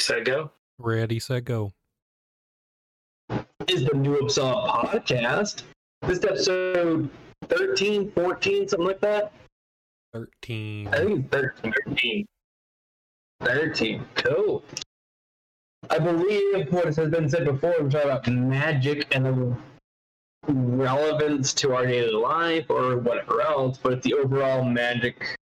set, go. Ready, set, go. Is the New Uppsala podcast. This is episode 13, 14, something like that. 13. I think it's 13. 13. 13. Cool. I believe what has been said before, we're talking about magic and the relevance to our daily life or whatever else, but it's the overall magic,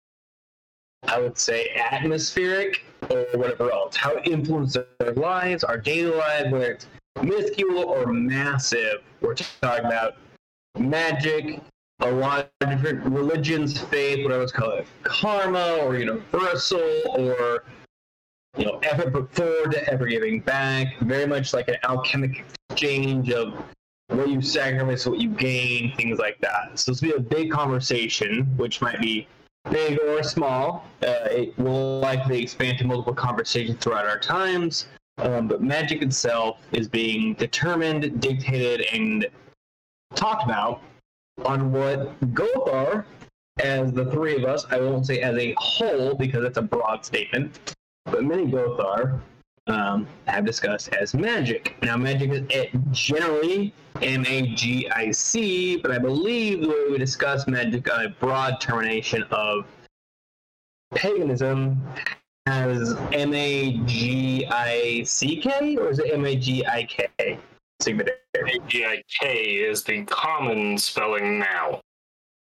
I would say, atmospheric or whatever else. How it influences our lives, our daily lives, whether it's minuscule or massive. We're talking about magic, a lot of different religions, faith, whatever it's called, karma or universal or you know, ever put forward to ever giving back. Very much like an alchemic exchange of what you sacrifice, what you gain, things like that. So this will be a big conversation, which might be big or small. Uh, it will likely expand to multiple conversations throughout our times. Um, but magic itself is being determined, dictated, and talked about on what Gothar, as the three of us, I won't say as a whole because that's a broad statement, but many Gothar um, have discussed as magic. Now, magic is it generally M A G I C, but I believe the way we discuss magic on a broad termination of paganism has M A G I C K or is it M A G I K? Sigma A-G-I-K is the common spelling now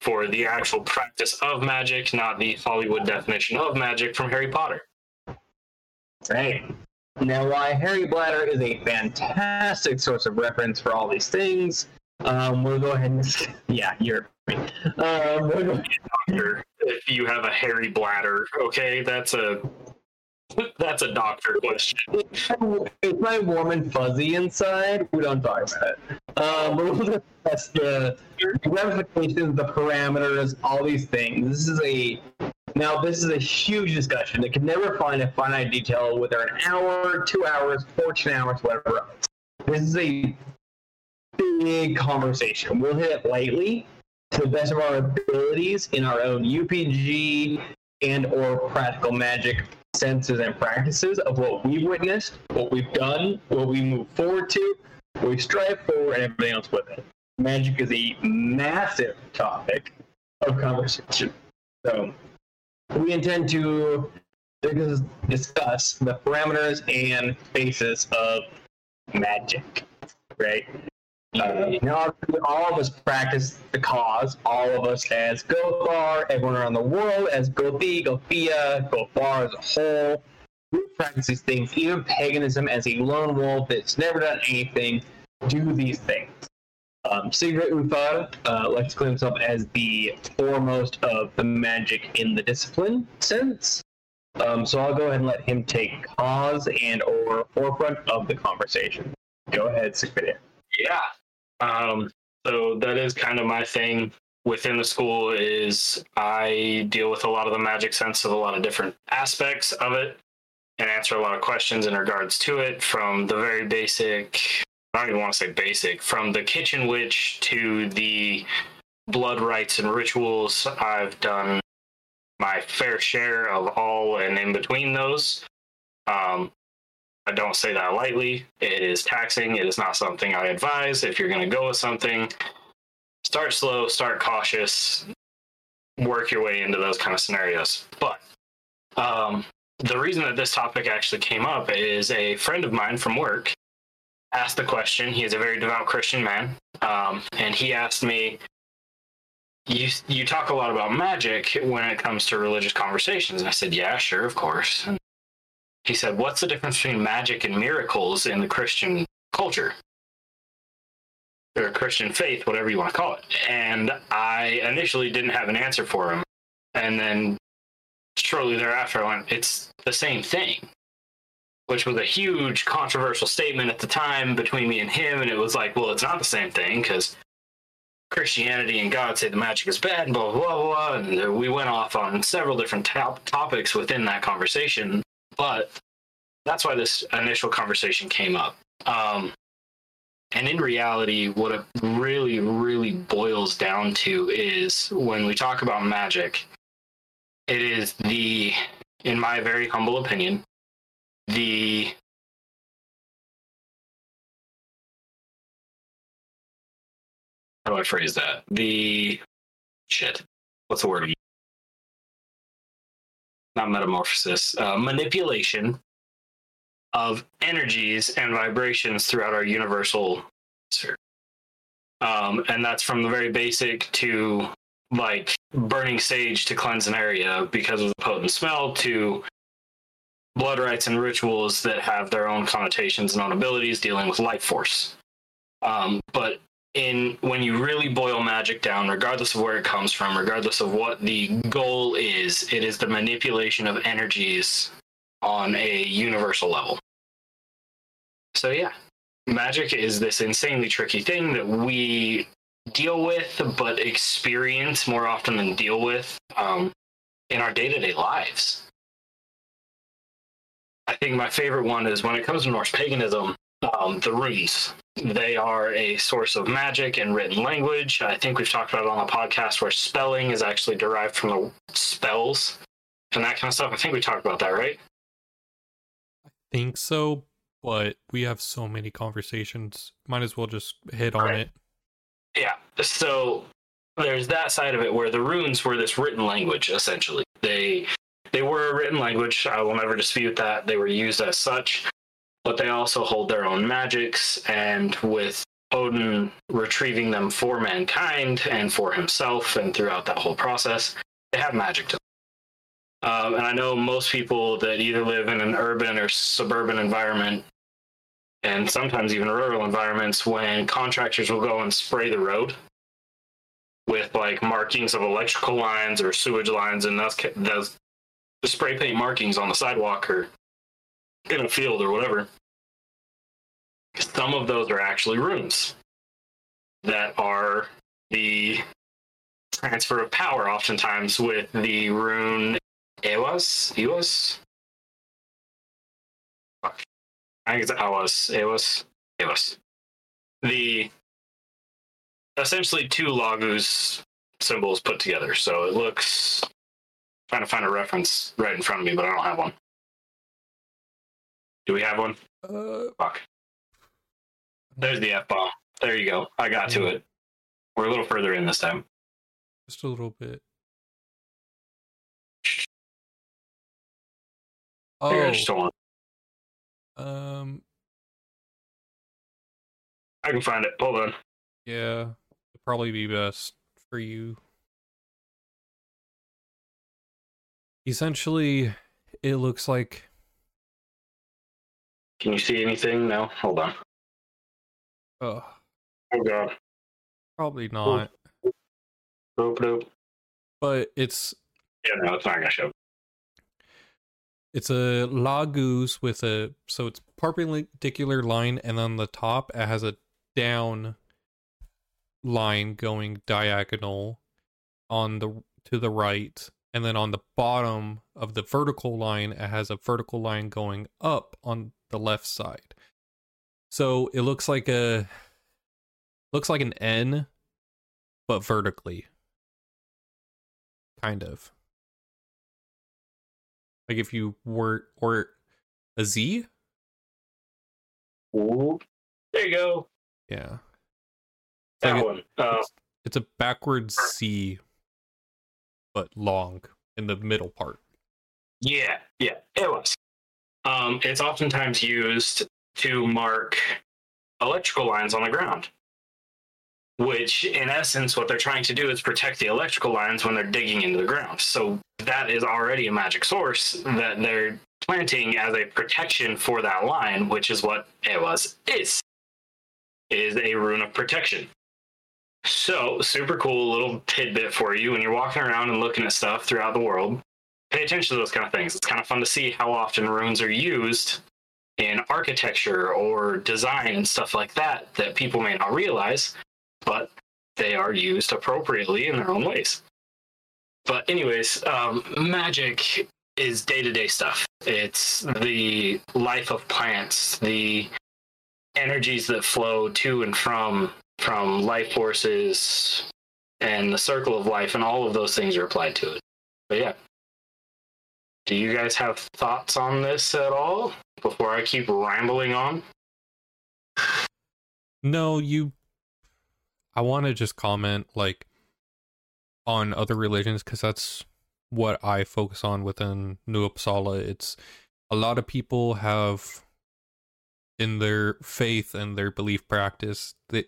for the actual practice of magic, not the Hollywood definition of magic from Harry Potter. Right. Now, why Harry Bladder is a fantastic source of reference for all these things, um, we'll go ahead and yeah, you're um, we'll go- Doctor, if you have a hairy bladder, okay, that's a that's a doctor question. it's my warm and fuzzy inside. We don't talk about it. Um, we'll discuss the ramifications, the parameters, all these things. This is a now this is a huge discussion that can never find a finite detail whether an hour, two hours, fourteen hours, whatever. This is a big conversation. We'll hit it lightly to the best of our abilities in our own UPG and or practical magic senses and practices of what we've witnessed, what we've done, what we move forward to, what we strive for, and everything else with it. Magic is a massive topic of conversation. So we intend to discuss the parameters and basis of magic, right? Uh, all of us practice the cause. All of us as Gothar, everyone around the world as Gothi, Gothia, Gothar as a whole. We practice these things. Even paganism as a lone wolf that's never done anything, do these things. Um, Sigvidir Ulfar uh, likes to claim himself as the foremost of the magic in the discipline sense. Um, so I'll go ahead and let him take cause and or forefront of the conversation. Go ahead, Sigvidir. Yeah. Um, so that is kind of my thing within the school is I deal with a lot of the magic sense of a lot of different aspects of it and answer a lot of questions in regards to it from the very basic I don't even want to say basic, from the kitchen witch to the blood rites and rituals. I've done my fair share of all and in between those. Um, I don't say that lightly. It is taxing. It is not something I advise. If you're going to go with something, start slow, start cautious, work your way into those kind of scenarios. But um, the reason that this topic actually came up is a friend of mine from work asked the question. He is a very devout Christian man, um, and he asked me, "You you talk a lot about magic when it comes to religious conversations," and I said, "Yeah, sure, of course." And he said, "What's the difference between magic and miracles in the Christian culture?" Or Christian faith, whatever you want to call it. And I initially didn't have an answer for him. And then shortly thereafter, I went, it's the same thing which was a huge controversial statement at the time between me and him. And it was like, well, it's not the same thing because Christianity and God say the magic is bad and blah, blah, blah, blah. And we went off on several different top topics within that conversation. But that's why this initial conversation came up. Um, and in reality, what it really, really boils down to is when we talk about magic, it is the, in my very humble opinion, the how do I phrase that? The shit. What's the word? Not metamorphosis. Uh, manipulation of energies and vibrations throughout our universal sphere. Um, and that's from the very basic to like burning sage to cleanse an area because of the potent smell to blood rites and rituals that have their own connotations and own abilities dealing with life force. Um, but in when you really boil magic down, regardless of where it comes from, regardless of what the goal is, it is the manipulation of energies on a universal level. So yeah, magic is this insanely tricky thing that we deal with, but experience more often than deal with um, in our day to day lives. I think my favorite one is when it comes to Norse paganism, um, the runes. They are a source of magic and written language. I think we've talked about it on the podcast where spelling is actually derived from the spells and that kind of stuff. I think we talked about that, right? I think so, but we have so many conversations. Might as well just hit on Right. it. Yeah. So there's that side of it where the runes were this written language essentially. They they were a written language. I will never dispute that. They were used as such, but they also hold their own magics and with Odin retrieving them for mankind and for himself and throughout that whole process, they have magic to them. Um, and I know most people that either live in an urban or suburban environment and sometimes even rural environments when contractors will go and spray the road with like markings of electrical lines or sewage lines and those those the spray paint markings on the sidewalk or in a field or whatever. Some of those are actually runes that are the transfer of power oftentimes with the rune Ewas? Ewas. I think it's Awas Ewas? Ewas. The essentially two Laguz symbols put together. So it looks trying to find a reference right in front of me, but I don't have one. Do we have one? Uh, Fuck. There's the F bomb. There you go. I got to it. We're a little further in this time. just a little bit. I I Oh, want- um, I can find it. Hold on. yeah, probably be best for you. Essentially, it looks like Can you see anything? No. Hold on. uh Oh god. probably not, Nope, nope. but it's Yeah, no, it's not gonna show. it's a Laguz with a so it's perpendicular line and on the top it has a down line going diagonal on the to the right and then on the bottom of the vertical line it has a vertical line going up on the left side so it looks like a looks like an n but vertically kind of like if you were or a Z? Ooh. There you go. Yeah. It's That like a- one. Uh, it's, it's a backwards C but long in the middle part. Yeah, yeah, it was. Um, it's oftentimes used to mark electrical lines on the ground, which, in essence, what they're trying to do is protect the electrical lines when they're digging into the ground. So that is already a magic source that they're planting as a protection for that line, which is what it was is. is a rune of protection. So, super cool little tidbit for you when you're walking around and looking at stuff throughout the world pay attention to those kind of things. It's kind of fun to see how often runes are used in architecture or design and stuff like that that people may not realize, but they are used appropriately in their own ways. But anyways, um, magic is day-to-day stuff. It's the life of plants, the energies that flow to and from from life forces and the circle of life and all of those things are applied to it. But yeah, Do you guys have thoughts on this at all before I keep rambling on? No, you. I want to just comment like on other religions because that's what I focus on within New Uppsala. It's a lot of people have in their faith and their belief practice that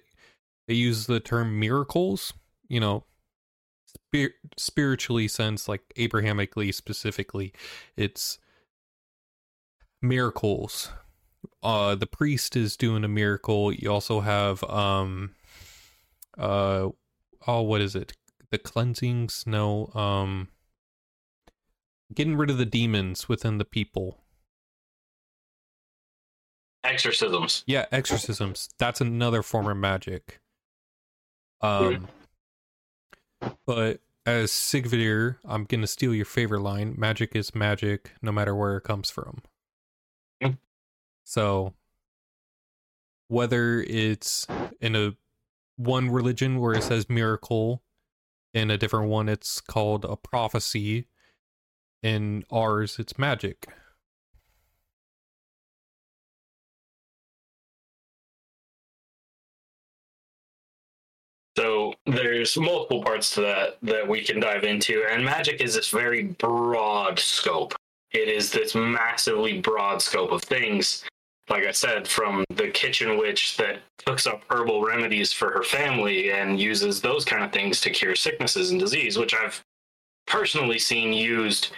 they use the term miracles, you know, spir- spiritually sense, like Abrahamically specifically. It's miracles. Uh, the priest is doing a miracle. You also have, um, uh, oh, what is it? The cleansing snow, um, getting rid of the demons within the people. Exorcisms. Yeah, exorcisms. That's another form of magic. Um, but as Sigvidir, I'm gonna steal your favorite line. Magic is magic, no matter where it comes from. Hmm. So, whether it's in a one religion where it says miracle, in a different one it's called a prophecy, in ours it's magic. So there's multiple parts to that that we can dive into, and magic is this very broad scope. It is this massively broad scope of things. Like I said, from the kitchen witch that cooks up herbal remedies for her family and uses those kind of things to cure sicknesses and disease, which I've personally seen used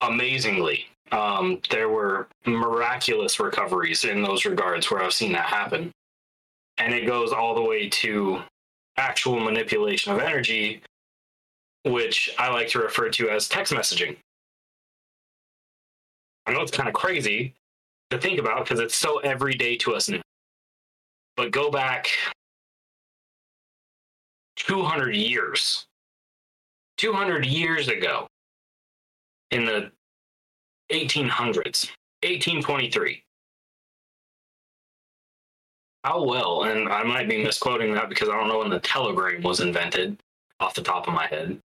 amazingly. Um, there were miraculous recoveries in those regards where I've seen that happen and it goes all the way to actual manipulation of energy, which I like to refer to as text messaging. I know it's kind of crazy to think about because it's so everyday to us now. But go back 200 years, 200 years ago in the 1800s, 1823 how well, and I might be misquoting that because I don't know when the telegram was invented off the top of my head.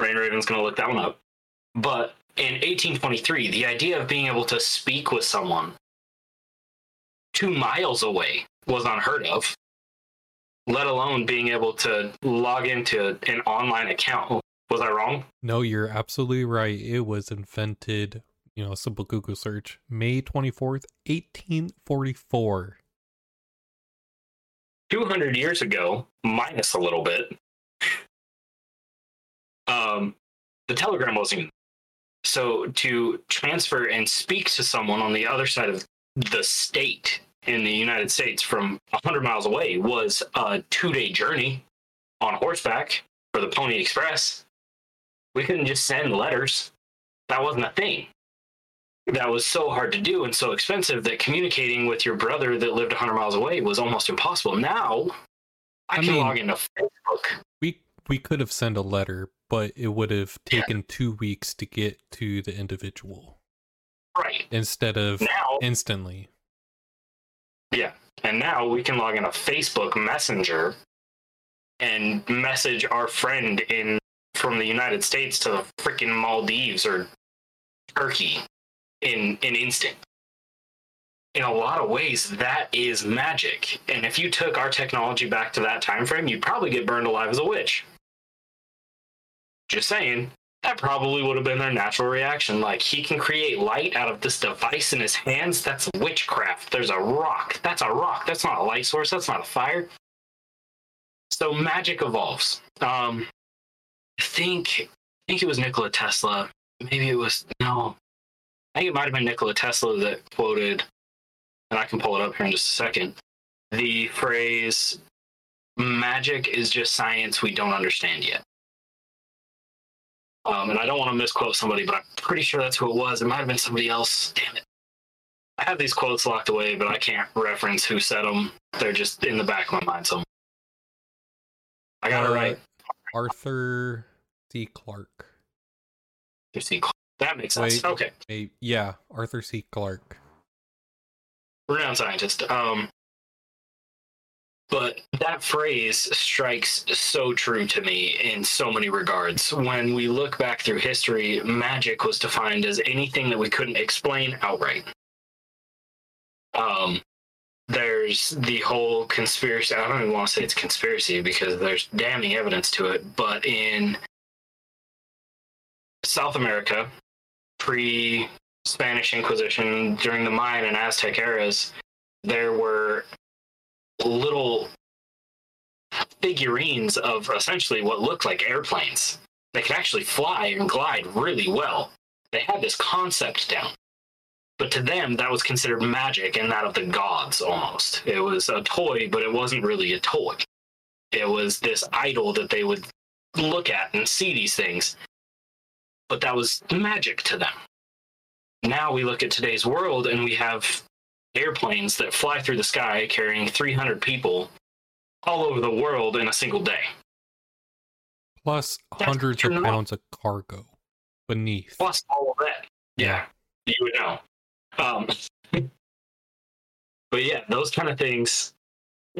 Rain Raven's to look that one up. But in 1823, the idea of being able to speak with someone two miles away was unheard of, let alone being able to log into an online account. Was I wrong? No, you're absolutely right. It was invented you know, a simple Google search. May 24th, 1844. 200 years ago, minus a little bit, um, the telegram wasn't. So to transfer and speak to someone on the other side of the state in the United States from 100 miles away was a two day journey on horseback for the Pony Express. We couldn't just send letters. That wasn't a thing that was so hard to do and so expensive that communicating with your brother that lived 100 miles away was almost impossible. Now, I, I can mean, log into Facebook. We we could have sent a letter, but it would have taken yeah. two weeks to get to the individual. Right. Instead of now, instantly. Yeah. And now we can log in a Facebook Messenger and message our friend in from the United States to the freaking Maldives or Turkey in an instant. In a lot of ways, that is magic. And if you took our technology back to that time frame, you'd probably get burned alive as a witch. Just saying, that probably would have been their natural reaction. Like, he can create light out of this device in his hands. That's witchcraft. There's a rock. That's a rock. That's not a light source. That's not a fire. So magic evolves. Um, I think I think it was Nikola Tesla. Maybe it was no. I think it might have been Nikola Tesla that quoted, and I can pull it up here in just a second, the phrase, magic is just science we don't understand yet. Um, and I don't want to misquote somebody, but I'm pretty sure that's who it was. It might have been somebody else. Damn it. I have these quotes locked away, but I can't reference who said them. They're just in the back of my mind somewhere. I got uh, it right. Arthur C. Clarke. Arthur C. Clarke. That makes sense. Wait, okay. Wait, yeah, Arthur C. Clarke. Renowned scientist. Um, But that phrase strikes so true to me in so many regards. When we look back through history, magic was defined as anything that we couldn't explain outright. Um, there's the whole conspiracy. I don't even want to say it's conspiracy because there's damning evidence to it. But in South America, pre Spanish Inquisition, during the Mayan and Aztec eras, there were little figurines of essentially what looked like airplanes. They could actually fly and glide really well. They had this concept down. But to them, that was considered magic and that of the gods almost. It was a toy, but it wasn't really a toy. It was this idol that they would look at and see these things. But that was magic to them. Now we look at today's world and we have airplanes that fly through the sky carrying 300 people all over the world in a single day. Plus hundreds of pounds of cargo beneath. Plus all of that. Yeah, you would know. Um, but yeah, those kind of things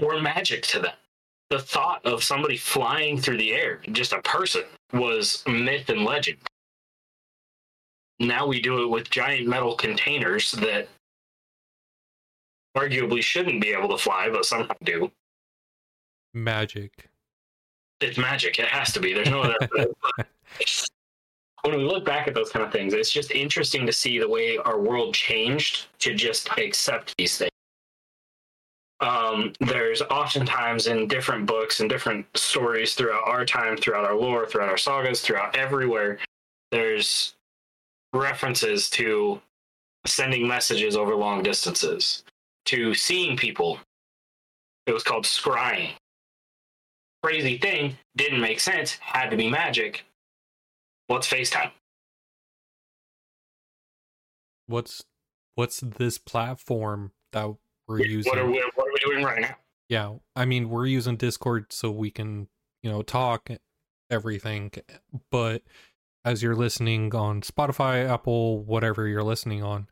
were magic to them. The thought of somebody flying through the air, just a person, was myth and legend. Now we do it with giant metal containers that arguably shouldn't be able to fly, but somehow do. Magic. It's magic. It has to be. There's no other. when we look back at those kind of things, it's just interesting to see the way our world changed to just accept these things. Um, there's oftentimes in different books and different stories throughout our time, throughout our lore, throughout our sagas, throughout everywhere, there's references to sending messages over long distances, to seeing people. It was called scrying. Crazy thing, didn't make sense, had to be magic. What's FaceTime? What's what's this platform that we're using? What are, we, what are we doing right now? yeah, I mean we're using Discord so we can, you know, talk everything, but as you're listening on Spotify, Apple, whatever you're listening on,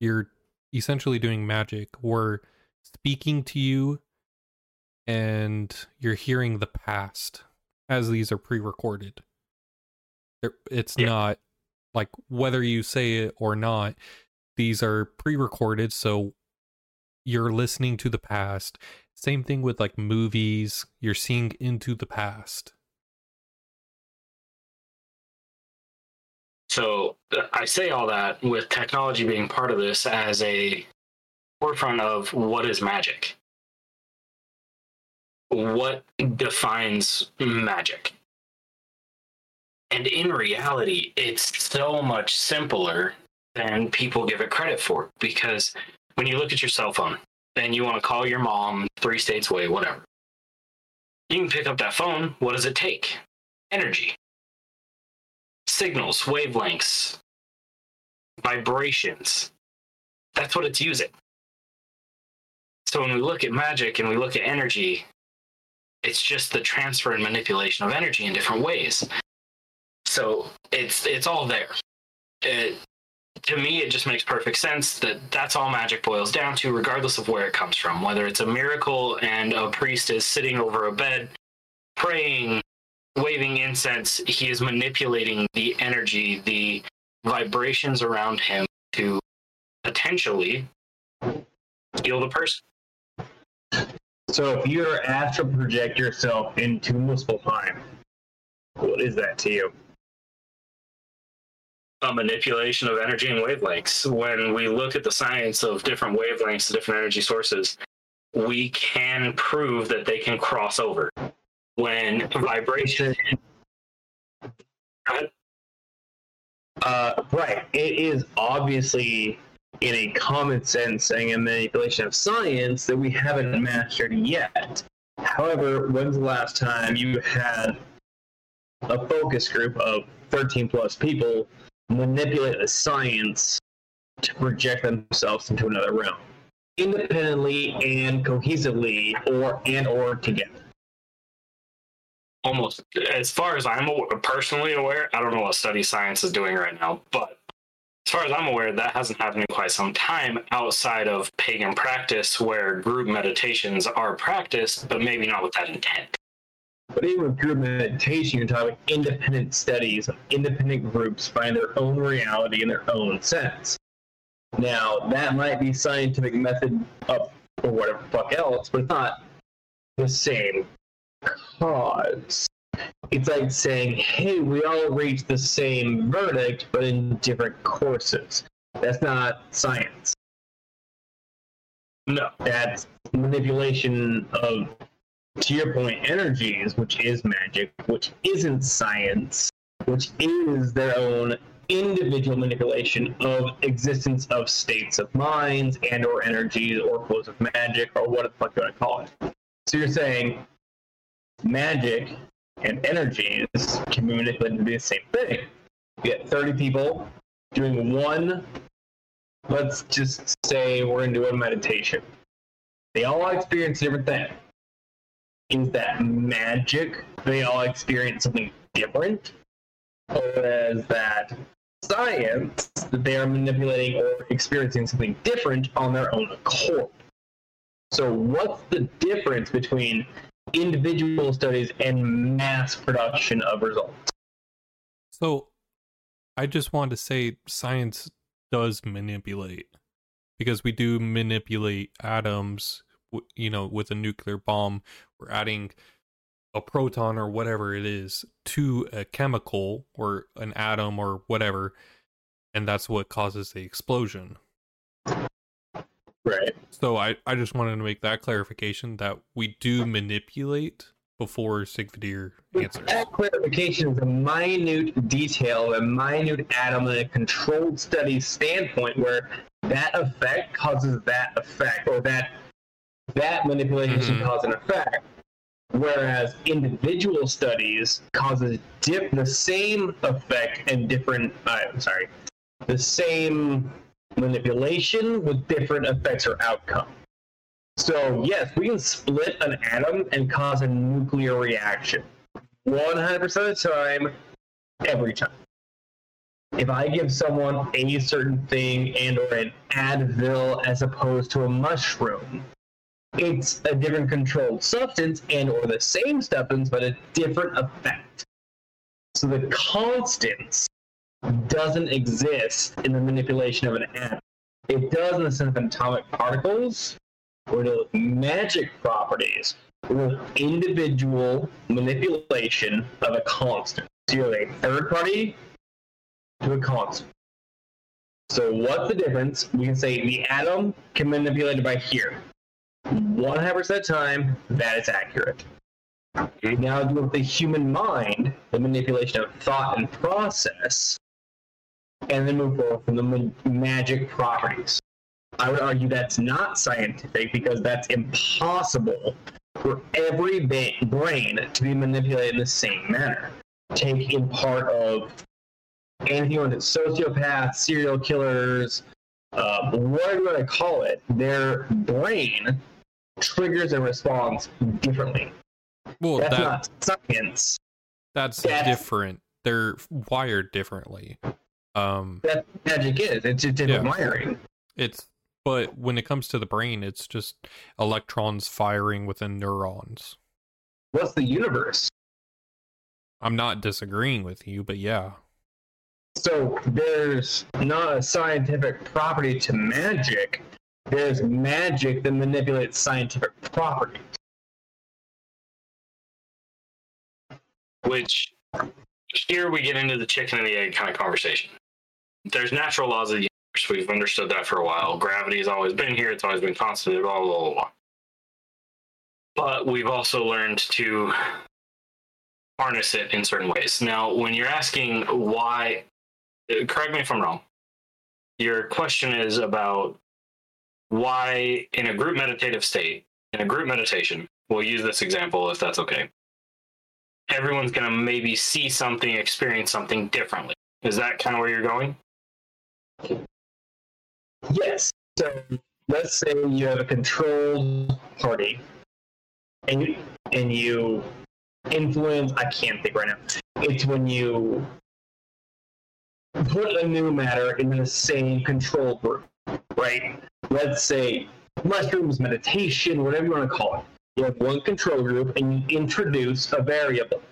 you're essentially doing magic. We're speaking to you and you're hearing the past as these are pre-recorded. It's Yeah. not like whether you say it or not, these are pre-recorded so you're listening to the past. Same thing with like movies, you're seeing into the past. So I say all that with technology being part of this as a forefront of what is magic. What defines magic? And in reality, it's so much simpler than people give it credit for. Because when you look at your cell phone and you want to call your mom three states away, whatever, you can pick up that phone. What does it take? Energy signals, wavelengths, vibrations. That's what it's using. So when we look at magic and we look at energy, it's just the transfer and manipulation of energy in different ways. So it's it's all there. It, to me, it just makes perfect sense that that's all magic boils down to, regardless of where it comes from. Whether it's a miracle and a priest is sitting over a bed praying waving incense, he is manipulating the energy, the vibrations around him to potentially heal the person. So if you're asked to project yourself into multiple time, what is that to you? A manipulation of energy and wavelengths. When we look at the science of different wavelengths, different energy sources, we can prove that they can cross over. When vibration. Uh, right. It is obviously in a common sense saying a manipulation of science that we haven't mastered yet. However, when's the last time you had a focus group of 13 plus people manipulate the science to project themselves into another realm? Independently and cohesively or and or together. Almost as far as I'm personally aware, I don't know what study science is doing right now, but as far as I'm aware, that hasn't happened in quite some time outside of pagan practice where group meditations are practiced, but maybe not with that intent. But even with group meditation, you're talking independent studies, independent groups find their own reality in their own sense. Now, that might be scientific method up or whatever fuck else, but it's not the same cause. It's like saying, hey, we all reach the same verdict, but in different courses. That's not science. No. That's manipulation of, to your point, energies, which is magic, which isn't science, which is their own individual manipulation of existence of states of minds and or energies or flows of magic or what the fuck you want to call it. So you're saying magic and energies can be manipulated to be the same thing. You get 30 people doing one, let's just say we're going to do a meditation. They all experience different thing. Is that magic? They all experience something different? Or is that science that they are manipulating or experiencing something different on their own accord? So, what's the difference between individual studies and mass production of results? So, I just want to say science does manipulate because we do manipulate atoms, you know, with a nuclear bomb. We're adding a proton or whatever it is to a chemical or an atom or whatever, and that's what causes the explosion. Right. So I, I just wanted to make that clarification that we do manipulate before Sigvidir answers. That clarification is a minute detail, a minute atom in a controlled study standpoint where that effect causes that effect, or that that manipulation Mhm. causes an effect. Whereas individual studies causes dip the same effect and different. Uh, I'm sorry, the same manipulation with different effects or outcome. So yes, we can split an atom and cause a nuclear reaction. 100% of the time, every time. If I give someone a certain thing and or an Advil as opposed to a mushroom, it's a different controlled substance and or the same substance but a different effect. So the constants doesn't exist in the manipulation of an atom. It does in the sense of atomic particles or the magic properties with individual manipulation of a constant. So you're a third party to a constant. So what's the difference? We can say the atom can manipulate it by here. 100% of time, that is accurate. Now with the human mind, the manipulation of thought and process, and then move forward from the ma- magic properties. I would argue that's not scientific because that's impossible for every ba- brain to be manipulated in the same manner. Take in part of anything on it, sociopaths, serial killers, uh, whatever you want to call it, their brain triggers a response differently. Well, That's that not science. that's that's- different. They're wired differently. Um, what magic is. It's different Yeah. wiring. it's but when it comes to the brain, it's just electrons firing within neurons. What's the universe? I'm not disagreeing with you, but yeah. So there's not a scientific property to magic. There's magic that manipulates scientific properties. which here we get into the chicken and the egg kind of conversation. There's natural laws of the universe. We've understood that for a while. Gravity has always been here. It's always been constant. Blah blah blah. blah. But we've also learned to harness it in certain ways. Now, when you're asking why, correct me if I'm wrong. Your question is about why, in a group meditative state, in a group meditation, we'll use this example if that's okay everyone's going to maybe see something, experience something differently. Is that kind of where you're going? Yes. So let's say you have a controlled party, and you and you influence. I can't think right now. It's when you put a new matter in the same control group, right? Let's say mushrooms, meditation, whatever you want to call it. You have one control group and you introduce a variable.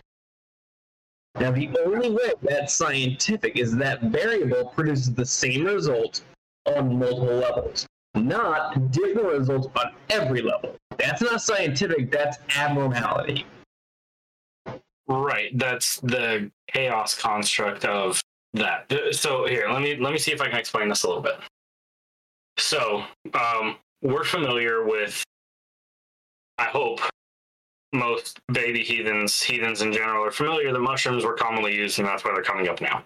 Now, the only way that's scientific is that variable produces the same result on multiple levels, not different results on every level. That's not scientific, that's abnormality. Right. That's the chaos construct of that. Uh, So here, let me let me see if I can explain this a little bit. So, um, we're familiar with I hope most baby heathens, heathens in general, are familiar that mushrooms were commonly used, and that's why they're coming up now.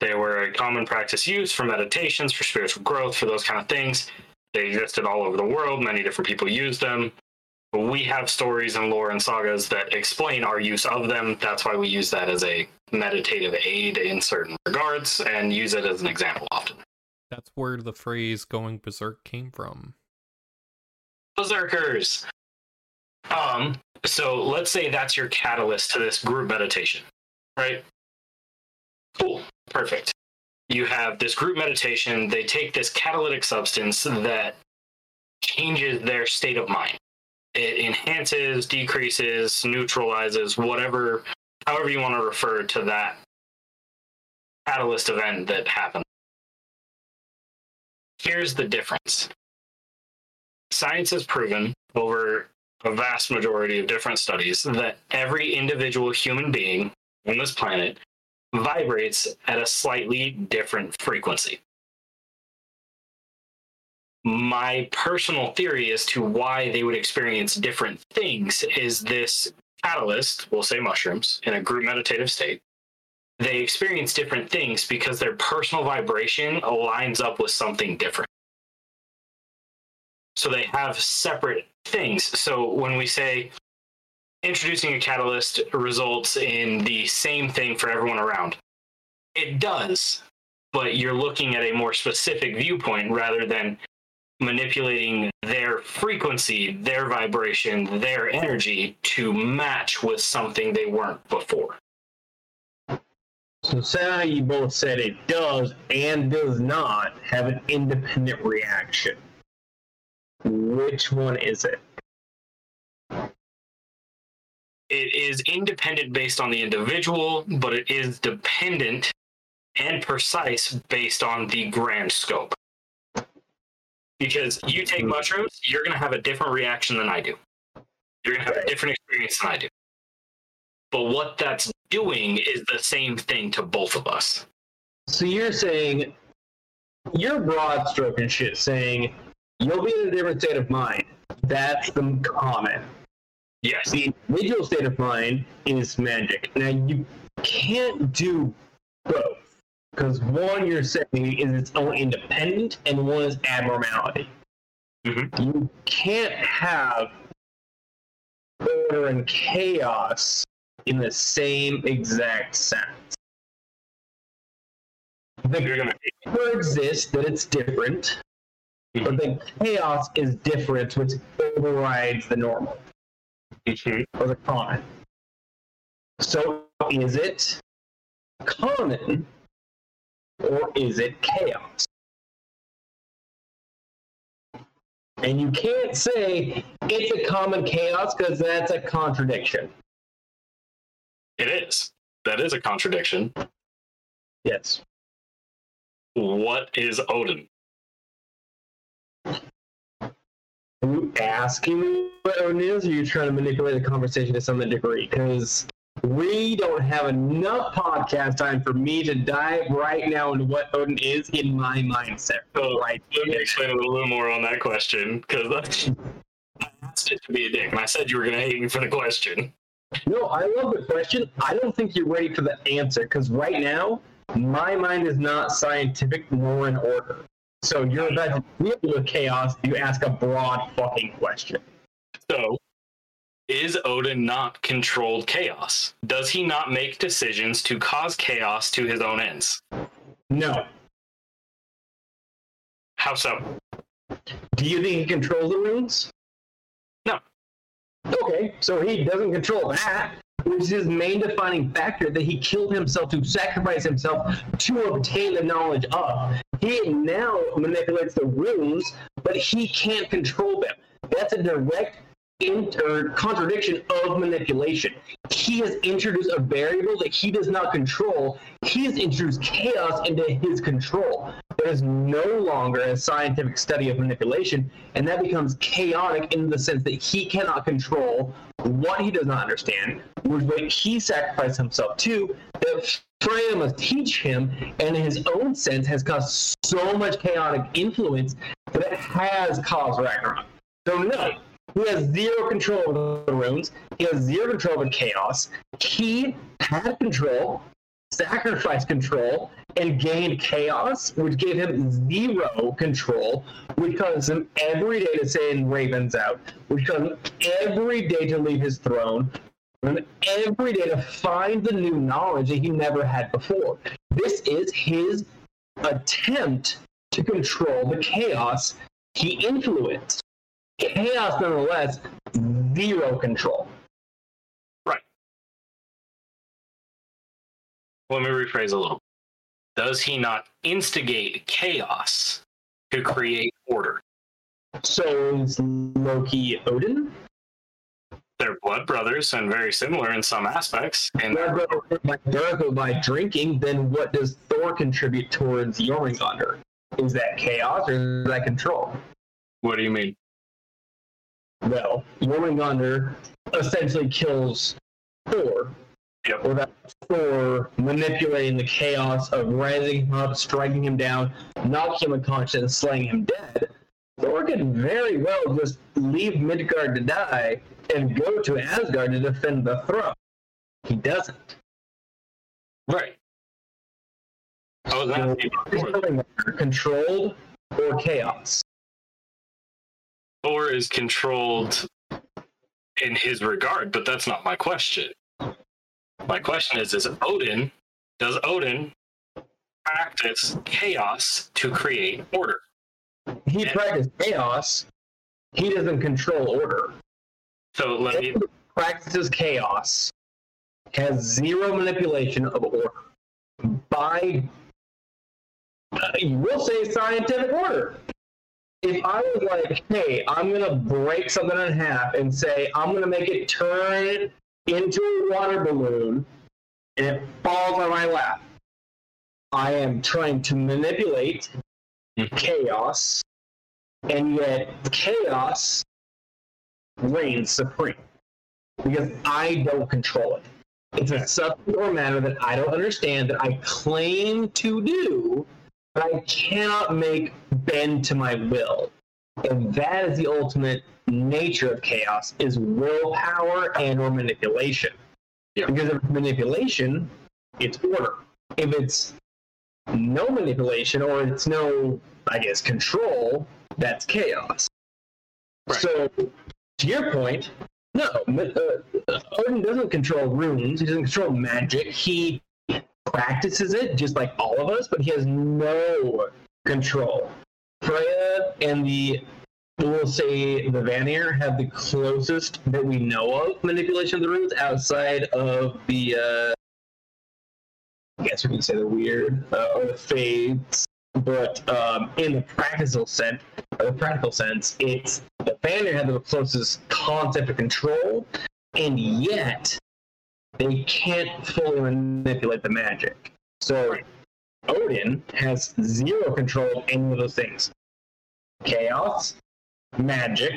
They were a common practice used for meditations, for spiritual growth, for those kind of things. They existed all over the world. Many different people used them. We have stories and lore and sagas that explain our use of them. That's why we use that as a meditative aid in certain regards and use it as an example often. That's where the phrase going berserk came from. Berserkers! Um, so let's say that's your catalyst to this group meditation, right? Cool, perfect. You have this group meditation, they take this catalytic substance that changes their state of mind. It enhances, decreases, neutralizes, whatever, however you want to refer to that catalyst event that happened. Here's the difference science has proven over a vast majority of different studies that every individual human being on this planet vibrates at a slightly different frequency. My personal theory as to why they would experience different things is this catalyst, we'll say mushrooms, in a group meditative state. They experience different things because their personal vibration aligns up with something different. So they have separate things. So when we say introducing a catalyst results in the same thing for everyone around, it does, but you're looking at a more specific viewpoint rather than manipulating their frequency, their vibration, their energy to match with something they weren't before. So say you both said it does and does not have an independent reaction. Which one is it? It is independent based on the individual, but it is dependent and precise based on the grand scope. Because you take hmm. mushrooms, you're going to have a different reaction than I do. You're going to have a different experience than I do. But what that's doing is the same thing to both of us. So you're saying you're broad stroking shit saying you'll be in a different state of mind. That's the common. Yes. The individual state of mind is magic. Now you can't do both. Because one you're saying is its own independent and one is abnormality. Mhm. You can't have order and chaos in the same exact sense. The You're going to order exists, that it's different, but the chaos is different, which overrides the normal or the common. So is it common or is it chaos? And you can't say it's a common chaos because that's a contradiction. It is. That is a contradiction. Yes. What is Odin? Are you asking me what Odin is, or are you trying to manipulate the conversation to some degree? Because we don't have enough podcast time for me to dive right now into what Odin is in my mindset. So right. let me explain a little more on that question because I asked it to be a dick, and I said you were going to hate me for the question. No, I love the question. I don't think you're ready for the answer because right now, my mind is not scientific nor in order. So you're about to deal with chaos. You ask a broad fucking question. So, is Odin not controlled chaos? Does he not make decisions to cause chaos to his own ends? No. How so? Do you think he controls the runes? No. Okay, so he doesn't control that. Which is his main defining factor that he killed himself to sacrifice himself to obtain the knowledge of. He now manipulates the runes, but he can't control them. That's a direct inter- contradiction of manipulation. He has introduced a variable that he does not control. He has introduced chaos into his control. There is no longer a scientific study of manipulation, and that becomes chaotic in the sense that he cannot control what he does not understand, what he sacrificed himself to, that Freya must teach him, and in his own sense has caused so much chaotic influence that it has caused Ragnarok. So no, he has zero control over the runes. He has zero control over chaos. He had control, sacrificed control, and gained chaos, which gave him zero control, which caused him every day to send ravens out, which caused him every day to leave his throne, and every day to find the new knowledge that he never had before. This is his attempt to control the chaos he influenced. Chaos, nonetheless, zero control. Let me rephrase a little. Does he not instigate chaos to create order? So is Loki Odin? They're blood brothers and very similar in some aspects. And Blood by by drinking, then what does Thor contribute towards Jormungandr? Is that chaos or is that control? what do you mean? Well, Jormungandr essentially kills Thor. Yep. Or that Thor manipulating the chaos of rising him up, striking him down, knocking him unconscious, and slaying him dead. Thor could very well just leave Midgard to die and go to Asgard to defend the throne. He doesn't. Right. I was asking about Is Thor. Jormungandr controlled or chaos? Thor is controlled in his regard, but that's not my question. My question is: Is Odin? Does Odin practice chaos to create order? He practices chaos. He doesn't control order. So let me. Practices chaos has zero manipulation of order by uh, you will say scientific order if i was like hey i'm gonna break something in half and say i'm gonna make it turn into a water balloon and it falls on my lap i am trying to manipulate chaos and yet chaos reigns supreme because I don't control it. It's a substance or matter that I don't understand that I claim to do, but I cannot make bend to my will. And that is the ultimate nature of chaos is willpower and or manipulation. Yeah. Because if it's manipulation, it's order. If it's no manipulation or it's no, I guess, control, that's chaos. Right. So, to your point, no, uh, Odin doesn't control runes. He doesn't control magic. He practices it just like all of us, but he has no control. Freya and the we'll say the Vanir have the closest that we know of manipulation of the runes outside of the uh I guess we can say the weird uh, or the fades. But um, in the practical sense, the practical sense, it's the Vanir have the closest concept of control, and yet they can't fully manipulate the magic. So Odin has zero control of any of those things. Chaos, magic,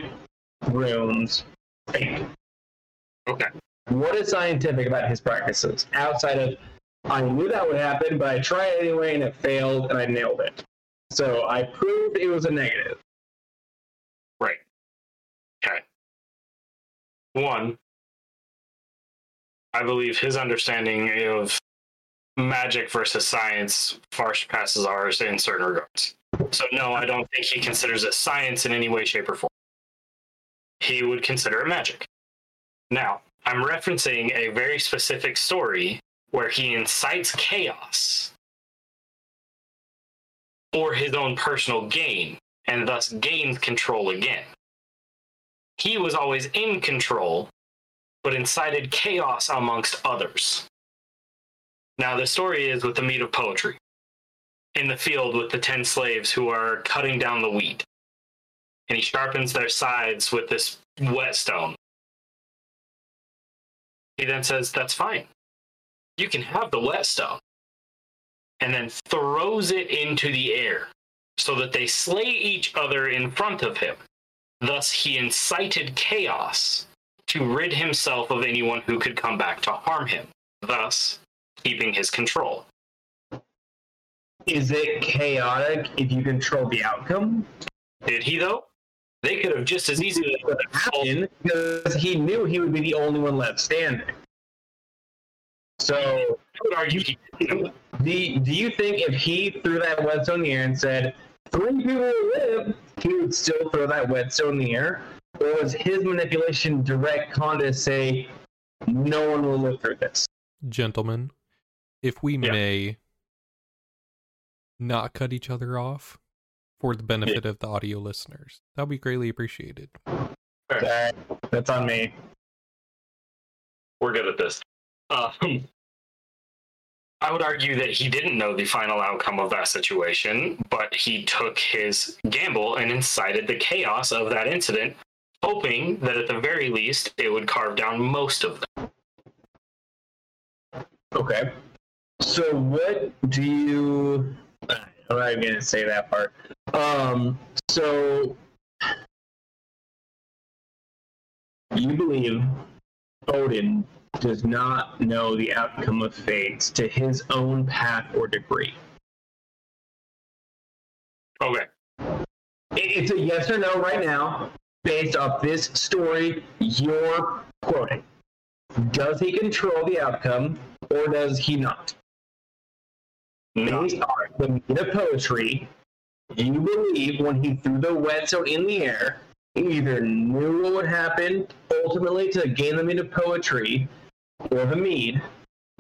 runes, fate. Okay. What is scientific about his practices outside of I knew that would happen, but I tried it anyway and it failed and I nailed it. So I proved it was a negative. Right. Okay. One, I believe his understanding of magic versus science far surpasses ours in certain regards. So, no, I don't think he considers it science in any way, shape, or form. He would consider it magic. Now, I'm referencing a very specific story where he incites chaos for his own personal gain and thus gains control again. He was always in control, but incited chaos amongst others. Now, the story is with the mead of poetry in the field with the 10 slaves who are cutting down the wheat. And he sharpens their sides with this whetstone. He then says, That's fine. You can have the whetstone. And then throws it into the air so that they slay each other in front of him. Thus, he incited chaos to rid himself of anyone who could come back to harm him, thus, keeping his control. Is it chaotic if you control the outcome? Did he, though? They could have just as easily happened because he knew he would be the only one left standing. So, I would argue he do, do you think if he threw that whetstone in the air and said, three people will live, he would still throw that whetstone in the air? Or was his manipulation direct con to say, no one will live through this? Gentlemen, if we Yeah. may not cut each other off for the benefit of the audio listeners, that would be greatly appreciated. That- that's on me. we're good at this. Um, I would argue that he didn't know the final outcome of that situation, but he took his gamble and incited the chaos of that incident, hoping that at the very least it would carve down most of them. Okay. So what do you I'm not even gonna say that part. Um so you believe Odin does not know the outcome of fates to his own path or degree. Okay. It's a yes or no right now, based off this story you're quoting. Does he control the outcome or does he not? Based on the mead of poetry, you believe when he threw the whetstone in the air, he either knew what would happen ultimately to gain the mead of poetry or the mead,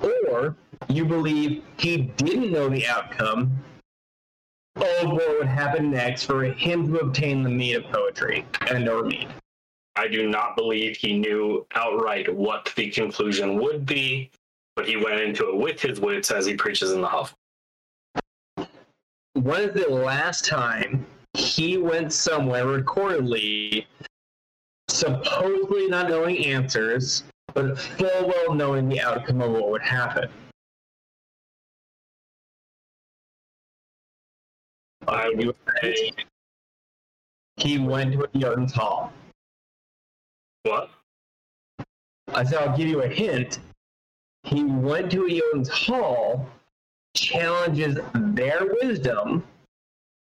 or you believe he didn't know the outcome of what would happen next for him to obtain the meat of poetry and or mead. I do not believe he knew outright what the conclusion would be, but he went into it with his wits as he preaches in the Huff. When is the last time he went somewhere recordedly, supposedly not knowing answers, but full well knowing the outcome of what would happen? I would say, He went to a Jotun's Hall. what? I said, I'll give you a hint. He went to a Jotun's Hall, challenges their wisdom,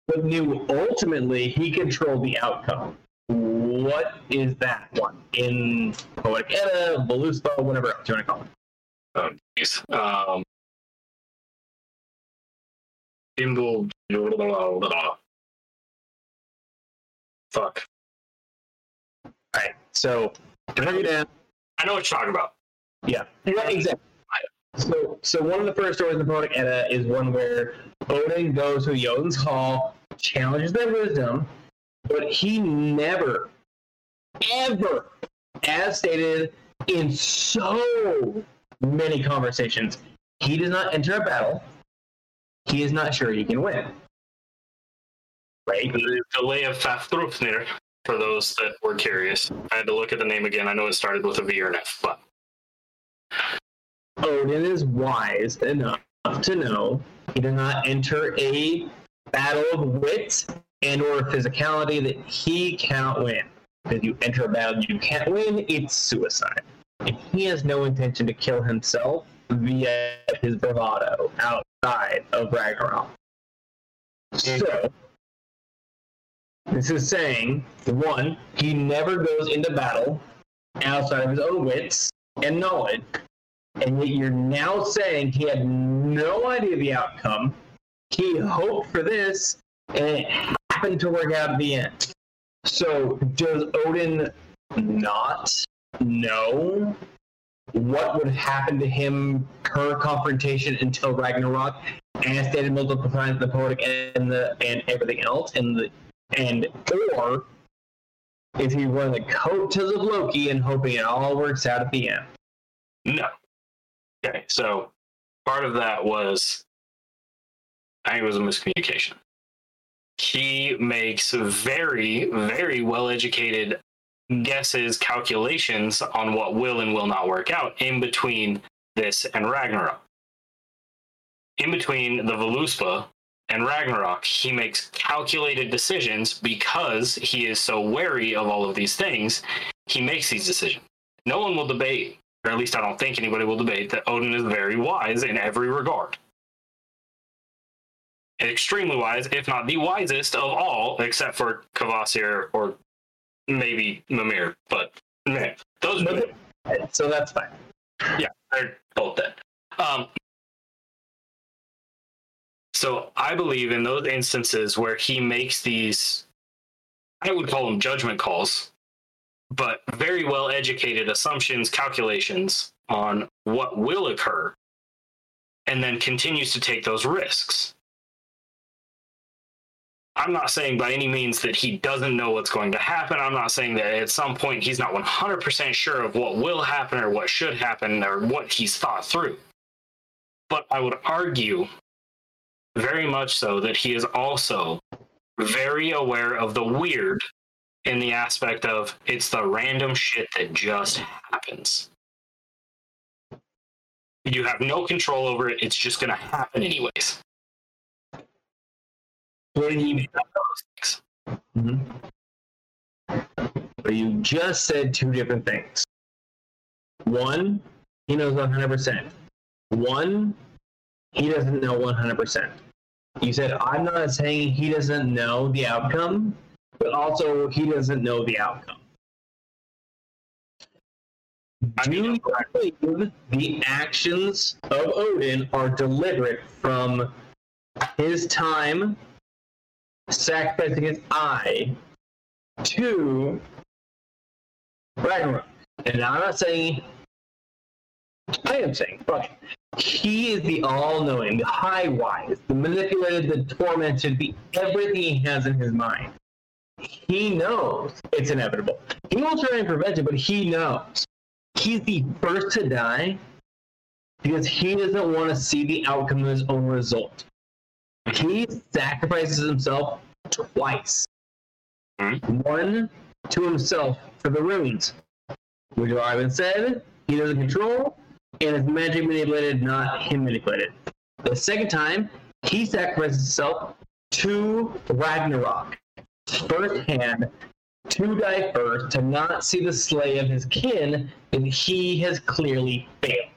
but knew ultimately he controlled the outcome. What is that one? In Poetic Edda, Voluspa, whatever else you want to call it. Oh, jeez. Um, Bimble. Fuck. So to break it down, I know what you're talking about. Yeah, yeah, exactly. So, so one of the first stories in the Poetic Edda is one where Odin goes to Jotun's hall, challenges their wisdom, but he never, ever, as stated in so many conversations, he does not enter a battle. He is not sure he can win. Right? The delay of Fafnir, for those that were curious. I had to look at the name again. I know it started with a V or an F, but Odin is wise enough to know he does not enter a battle of wit and or physicality that he cannot win. If you enter a battle you can't win, it's suicide. And he has no intention to kill himself via his bravado outside of Ragnarok. So, this is saying, one, he never goes into battle outside of his own wits and knowledge and yet you're now saying he had no idea the outcome. He hoped for this, and it happened to work out at the end. So, does Odin not know what would happen to him per confrontation until Ragnarok, as stated multiple times the poetic and the and everything else, and the and or Is he wearing the coattails of Loki and hoping it all works out at the end? No. Okay, so part of that was I think it was a miscommunication. He makes very, very well educated guesses, calculations on what will and will not work out in between this and Ragnarok. In between the Voluspa and Ragnarok, he makes calculated decisions because he is so wary of all of these things. He makes these decisions. No one will debate, or at least I don't think anybody will debate, that Odin is very wise in every regard. Extremely wise, if not the wisest of all, except for Kvasir or maybe Mimir. But man, those are So that's fine. Yeah, they're both dead. Um, so I believe in those instances where he makes these, I would call them judgment calls, but very well educated assumptions, calculations on what will occur, and then continues to take those risks. I'm not saying by any means that he doesn't know what's going to happen. I'm not saying that at some point he's not 100% sure of what will happen or what should happen or what he's thought through. But I would argue very much so that he is also very aware of the weird in the aspect of it's the random shit that just happens. You have no control over it, it's just going to happen anyways. You, mm-hmm. but you just said two different things. One, he knows 100%. One, he doesn't know 100%. You said, I'm not saying he doesn't know the outcome, but also he doesn't know the outcome. I Do mean, you believe the actions of Odin are deliberate from his time sacrificing his eye to Ragnarok? And I'm not saying, I am saying, it. He is the all knowing, the high wise, the manipulated, the tormented, the everything he has in his mind. He knows it's inevitable. He won't try and prevent it, but he knows. He's the first to die because he doesn't want to see the outcome of his own result. He sacrifices himself twice. Mhm. One to himself for the runes, which been said, he doesn't control, and is magic manipulated, not him manipulated. The second time, he sacrifices himself to Ragnarok, firsthand, to die first, to not see the slay of his kin, and he has clearly failed.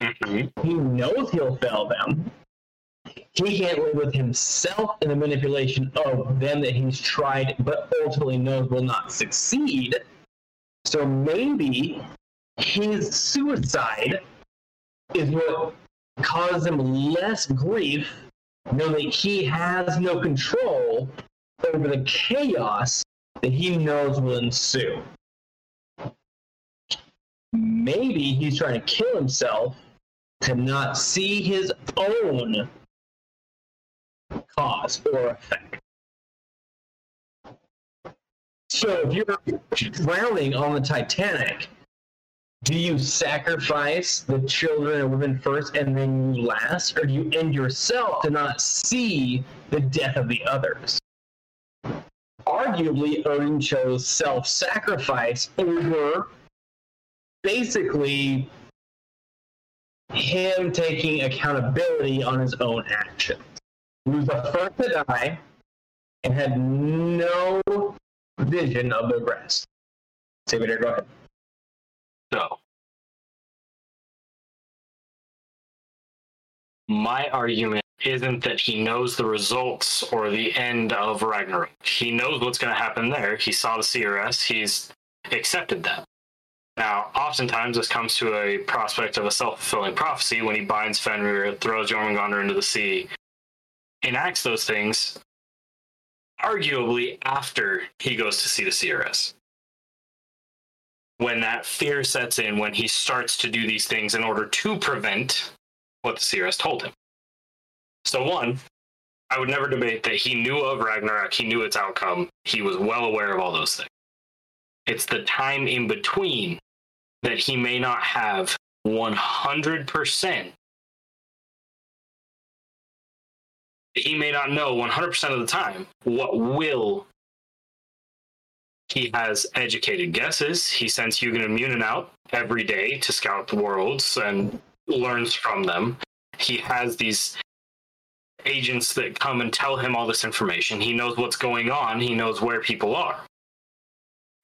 Mhm. He knows he'll fail them. He can't live with himself in the manipulation of them that he's tried, but ultimately knows will not succeed. So maybe his suicide is what causes him less grief, knowing that he has no control over the chaos that he knows will ensue. Maybe he's trying to kill himself to not see his own cause or effect. So if you're drowning on the Titanic, do you sacrifice the children and women first and then you last, or do you end yourself to not see the death of the others? Arguably, Odin chose self sacrifice over basically him taking accountability on his own actions. He was the first to die and had no vision of the rest. Saber, go ahead. So, my argument isn't that he knows the results or the end of Ragnarok. He knows what's going to happen there. He saw the seeress. He's accepted that. Now, oftentimes this comes to a prospect of a self-fulfilling prophecy when he binds Fenrir, throws Jormungandr into the sea, enacts those things, arguably after he goes to see the seeress when that fear sets in, when he starts to do these things in order to prevent what the seeress told him. So, one, I would never debate that he knew of Ragnarok, he knew its outcome, he was well aware of all those things. It's the time in between that he may not have 100%. He may not know 100% of the time what will he has educated guesses. He sends Hugin and Munin out every day to scout the worlds and learns from them. He has these agents that come and tell him all this information. He knows what's going on. He knows where people are.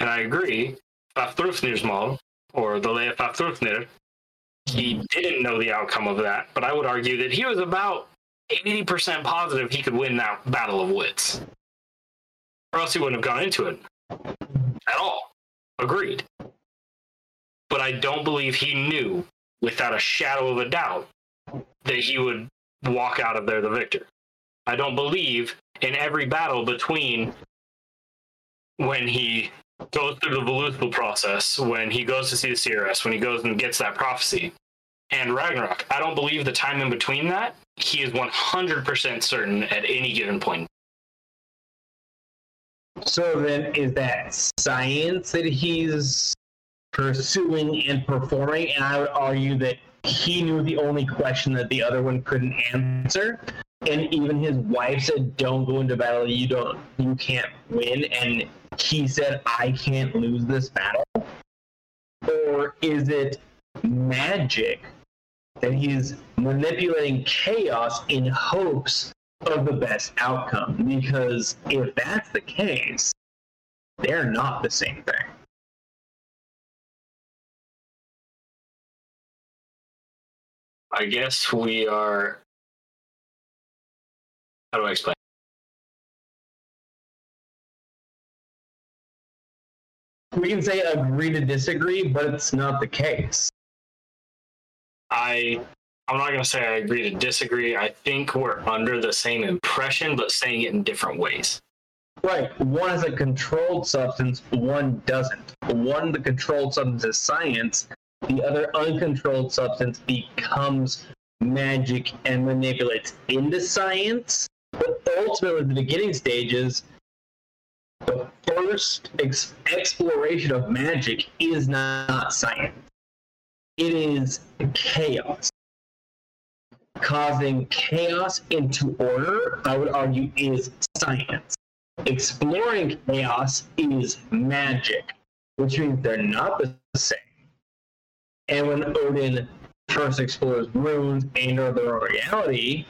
And I agree, Vafthrudnir's mom, or the Leia Vafthrudnir, he didn't know the outcome of that, but I would argue that he was about 80% positive he could win that battle of wits. Or else he wouldn't have gone into it at all. Agreed. But I don't believe he knew, without a shadow of a doubt, that he would walk out of there the victor. I don't believe in every battle between when he goes through the Voluspa process, when he goes to see the seeress, when he goes and gets that prophecy, and Ragnarok. I don't believe the time in between that, he is 100% certain at any given point. So then, is that science that he's pursuing and performing? And I would argue that he knew the only question that the other one couldn't answer. And even his wife said, "Don't go into battle. You don't. You can't win." And he said, "I can't lose this battle." Or is it magic that he's manipulating chaos in hopes of the best outcome? Because if that's the case, they're not the same thing. I guess we are. How do I explain? We can say agree to disagree, but it's not the case. I I'm not gonna say I agree to disagree. I think we're under the same impression, but saying it in different ways. Right. One is a controlled substance, one doesn't. One, the controlled substance is science, the other uncontrolled substance becomes magic and manipulates into science. But ultimately, the beginning stages, the first ex- exploration of magic is not science. It is chaos. Causing chaos into order, I would argue, is science. Exploring chaos is magic, which means they're not the same. And when Odin first explores runes and or their reality,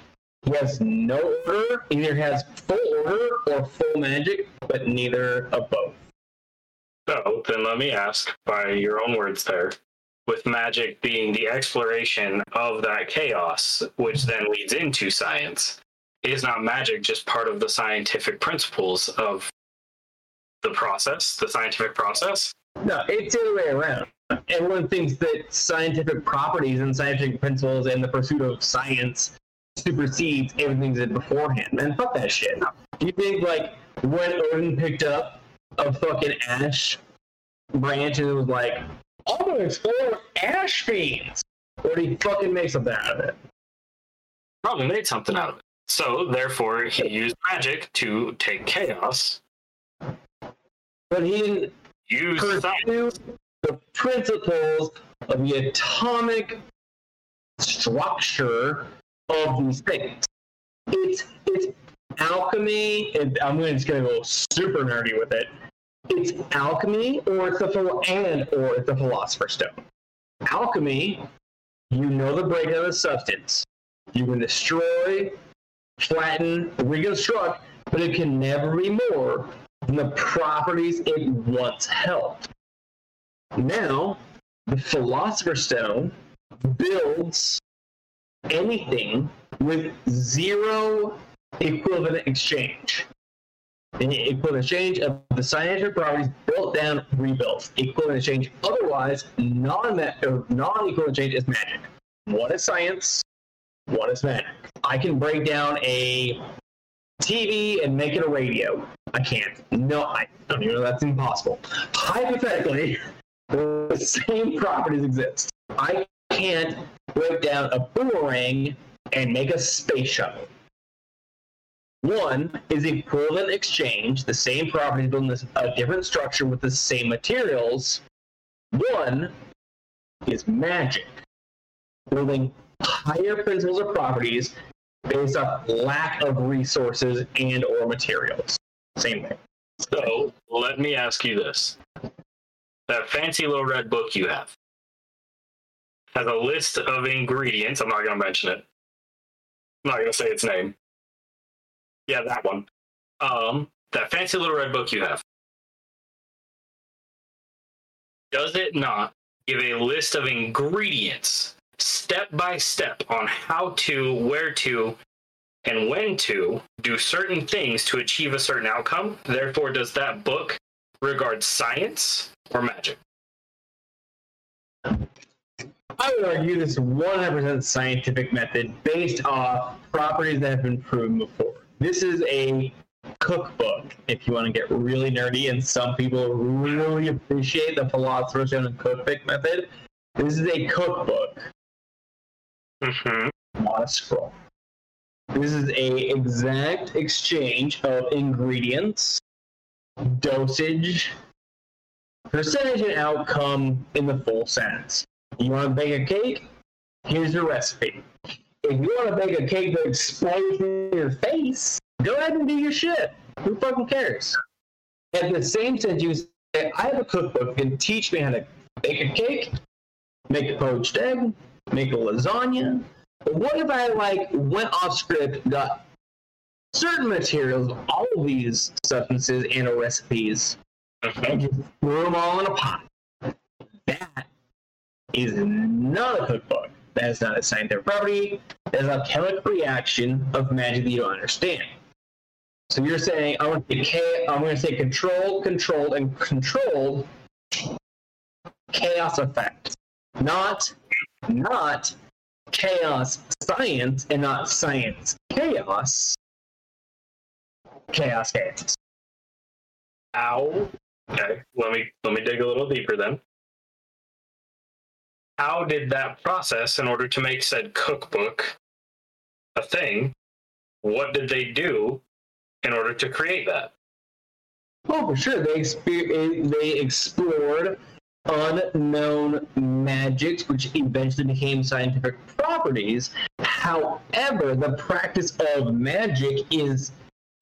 he has no order, either has full order or full magic, but neither of both. So then let me ask, by your own words there, with magic being the exploration of that chaos, which then leads into science, is not magic just part of the scientific principles of the process, the scientific process? No, it's the other way around. Everyone thinks that scientific properties and scientific principles and the pursuit of science supersedes everything that beforehand. Man, fuck that shit. Do you think like when Odin picked up a fucking ash branch and it was like, I'm gonna explore ash fiends, or did he fucking make something out of it? Probably made something out of it. So therefore, he used magic to take chaos. But he didn't Use pursue science. The principles of the atomic structure of these things. It's it's alchemy, and I'm gonna just gonna go super nerdy with it. It's alchemy, or it's the and or it's the philosopher's stone. Alchemy, you know the breakdown of substance. You can destroy, flatten, reconstruct, but it can never be more than the properties it once held. Now, the Philosopher's Stone builds anything with zero equivalent exchange. An equivalent exchange of the scientific properties built down, rebuilt. Equivalent exchange otherwise, non non-equivalent exchange is magic. One is science, one is magic. I can break down a TV and make it a radio. I can't. No, I don't even know that's impossible. Hypothetically, the same properties exist. I can't break down a boomerang and make a space shuttle. One is equivalent exchange, the same properties built in this, a different structure with the same materials. One is magic, building higher principles of properties based off lack of resources and or materials. Same thing. So let me ask you this: that fancy little red book you have has a list of ingredients. I'm not going to mention it. I'm not going to say its name. Yeah, that one. Um, that fancy little red book you have. Does it not give a list of ingredients, step by step, on how to, where to, and when to do certain things to achieve a certain outcome? Therefore, does that book regard science or magic? I would argue this is 100% scientific method based off properties that have been proven before. This is a cookbook, if you want to get really nerdy, and some people really appreciate the philosopher's stone and cookbook method. This is a cookbook, Mm-hmm. not a scroll. This is a exact exchange of ingredients, dosage, percentage, and outcome in the full sense. You want to bake a cake? Here's your recipe. If you want to bake a cake that explodes in your face, go ahead and do your shit. Who fucking cares? At the same sense, you say, I have a cookbook and teach me how to bake a cake, make a poached egg, make a lasagna. But what if I like went off script, got certain materials, all of these substances and recipes, and just threw them all in a pot? That is not a cookbook. That is not a scientific property. That is a chemical reaction of magic that you don't understand. So you're saying I want to I'm going to say controlled, controlled, and controlled chaos effect, not not chaos science, and not science chaos. Chaos chaos. How? Okay, let me let me dig a little deeper then. How did that process, in order to make said cookbook a thing, what did they do in order to create that? Oh, for sure. They exper- eh, they explored unknown magics, which eventually became scientific properties. However, the practice of magic is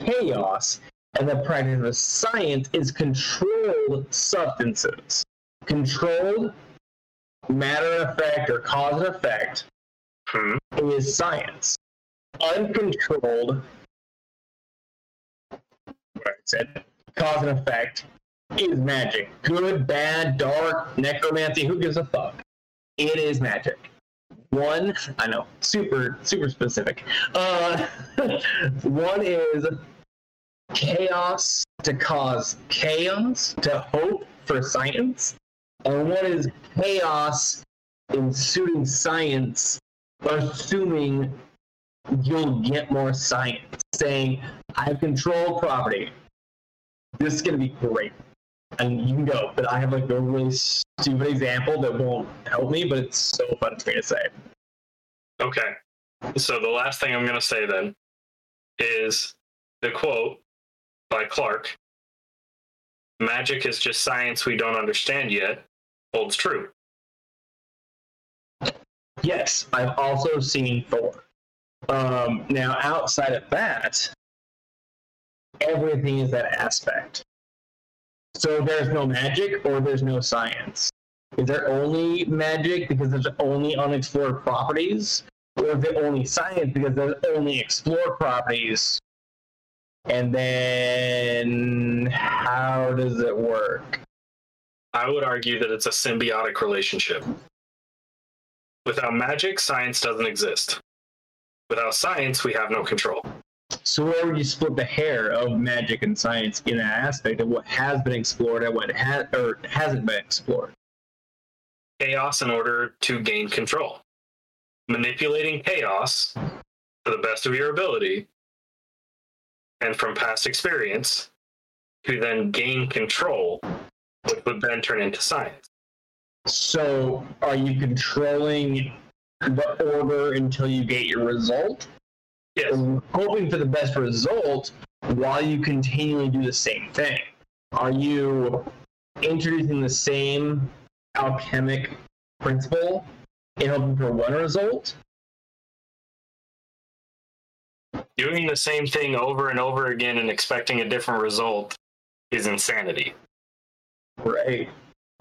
chaos, and the practice of science is controlled substances. Controlled matter effect or cause and effect Hmm. is science. Uncontrolled, what I said, cause and effect is magic. Good, bad, dark, necromancy, who gives a fuck? It is magic. One, I know, super, super specific. Uh, one is chaos to cause chaos, to hope for science. And one is chaos in suiting science, assuming you'll get more science, saying, I've controlled property. This is going to be great. And you can go, but I have like a really stupid example that won't help me, but it's so fun for me to say. Okay. So the last thing I'm going to say then is the quote by Clarke Magic is just science we don't understand yet holds true. Yes, I've also seen Thor. Um, now, outside of that, everything is that aspect. So there's no magic or there's no science. Is there only magic because there's only unexplored properties? Or is it only science because there's only explored properties? And then how does it work? I would argue that it's a symbiotic relationship. Without magic, science doesn't exist. Without science, we have no control. So where would you split the hair of magic and science in that aspect of what has been explored and what ha- or hasn't been explored? Chaos in order to gain control. Manipulating chaos to the best of your ability and from past experience to then gain control, which would then turn into science. So are you controlling the order until you get your result? Yes. hoping for the best result while you continually do the same thing? Are you introducing the same alchemic principle and hoping for one result? Doing the same thing over and over again and expecting a different result is insanity. Right.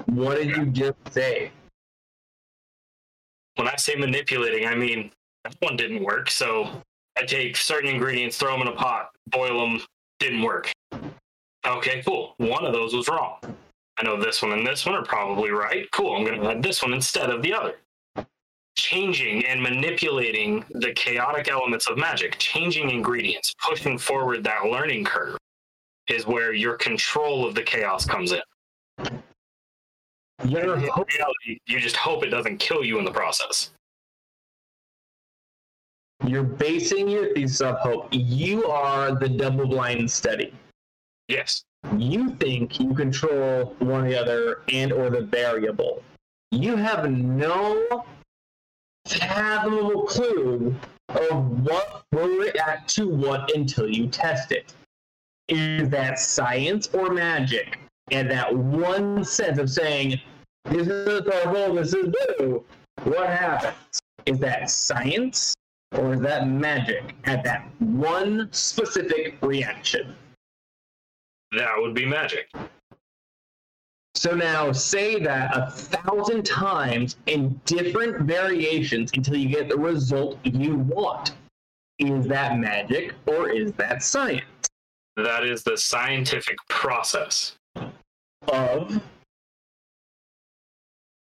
What did you just say? When I say manipulating, I mean that one didn't work. So I take certain ingredients, throw them in a pot, boil them, didn't work. Okay, cool. One of those was wrong. I know this one and this one are probably right. Cool. I'm going to add this one instead of the other. Changing and manipulating the chaotic elements of magic, changing ingredients, pushing forward that learning curve is where your control of the chaos comes in. You're reality, you just hope it doesn't kill you in the process. You're basing your thesis off hope. You are the double blind study. Yes. You think you control one or the other and or the variable. You have no fathomable clue of what will react to what until you test it. Is that science or magic? And that one sense of saying, this is purple, this is blue. What happens? Is that science or is that magic at that one specific reaction? That would be magic. So now say that a thousand times in different variations until you get the result you want. Is that magic or is that science? That is the scientific process. Of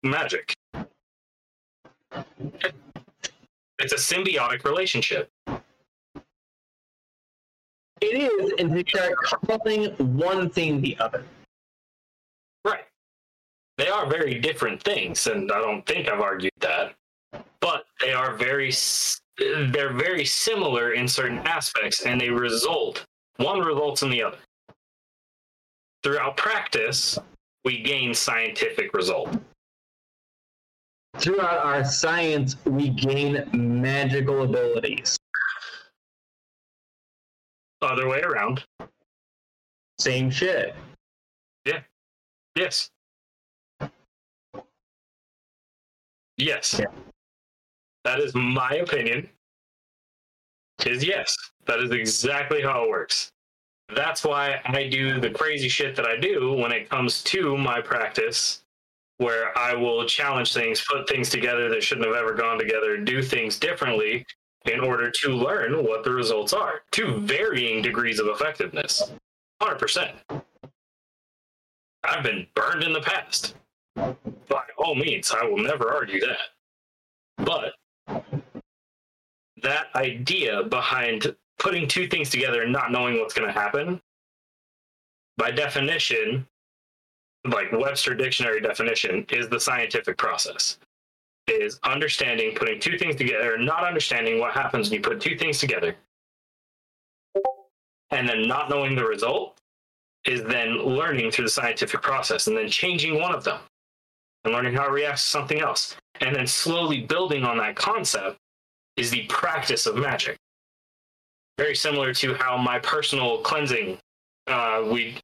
Magic. It's a symbiotic relationship. it is until you start calling one thing the other. Right. They are very different things, and I don't think I've argued that. But they are very they're very similar in certain aspects, and they result one results in the other. Throughout practice, we gain scientific result. Throughout our science, we gain magical abilities. Other way around. Same shit. Yeah. Yes. Yes. Yeah. That is my opinion. Is yes. That is exactly how it works. That's why I do the crazy shit that I do when it comes to my practice, where I will challenge things, put things together that shouldn't have ever gone together, do things differently in order to learn what the results are to varying degrees of effectiveness. 100%. I've been burned in the past. By all means, I will never argue that. But that idea behind putting two things together and not knowing what's going to happen, by definition, like Webster Dictionary definition, is the scientific process. Is understanding putting two things together, not understanding what happens when you put two things together, and then not knowing the result is then learning through the scientific process and then changing one of them and learning how it reacts to something else. And then slowly building on that concept is the practice of magic. Very similar to how my personal cleansing, uh, we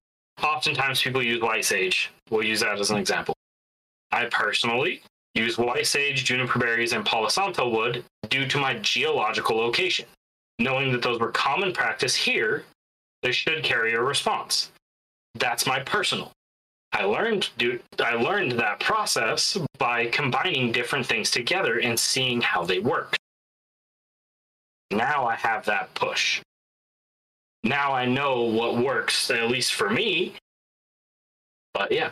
oftentimes people use white sage. We'll use that as an example. I personally use white sage, juniper berries, and palo santo wood due to my geological location. Knowing that those were common practice here, they should carry a response. That's my personal. I learned do I learned that process by combining different things together and seeing how they work. Now I have that push. Now I know what works, at least for me. But yeah,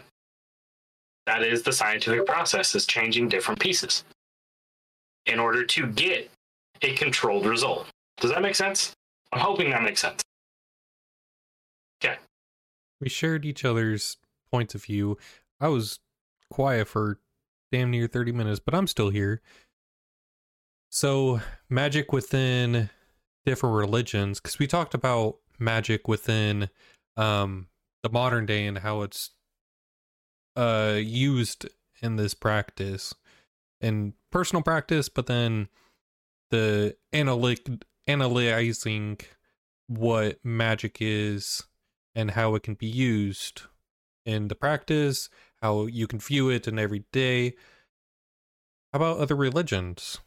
that is the scientific process is changing different pieces in order to get a controlled result. Does that make sense? I'm hoping that makes sense. Okay. We shared each other's points of view. I was quiet for damn near 30 minutes, but I'm still here. So, magic within different religions, because we talked about magic within um, the modern day and how it's uh, used in this practice, in personal practice, but then the analytic analyzing what magic is and how it can be used in the practice, how you can view it in every day. How about other religions?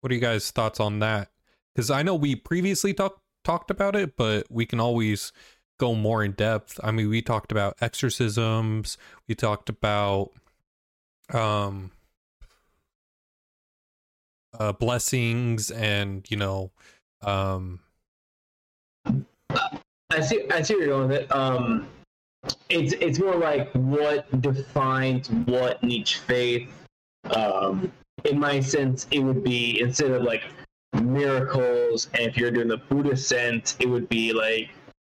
What are you guys' thoughts on that? Because I know we previously talked talked about it, but we can always go more in depth. I mean, we talked about exorcisms, we talked about um uh blessings and, you know, um I see. I see where you're going with it. Um, it's it's more like what defines what in each faith. Um, in my sense, it would be instead of like miracles, and if you're doing the Buddhist sense, it would be like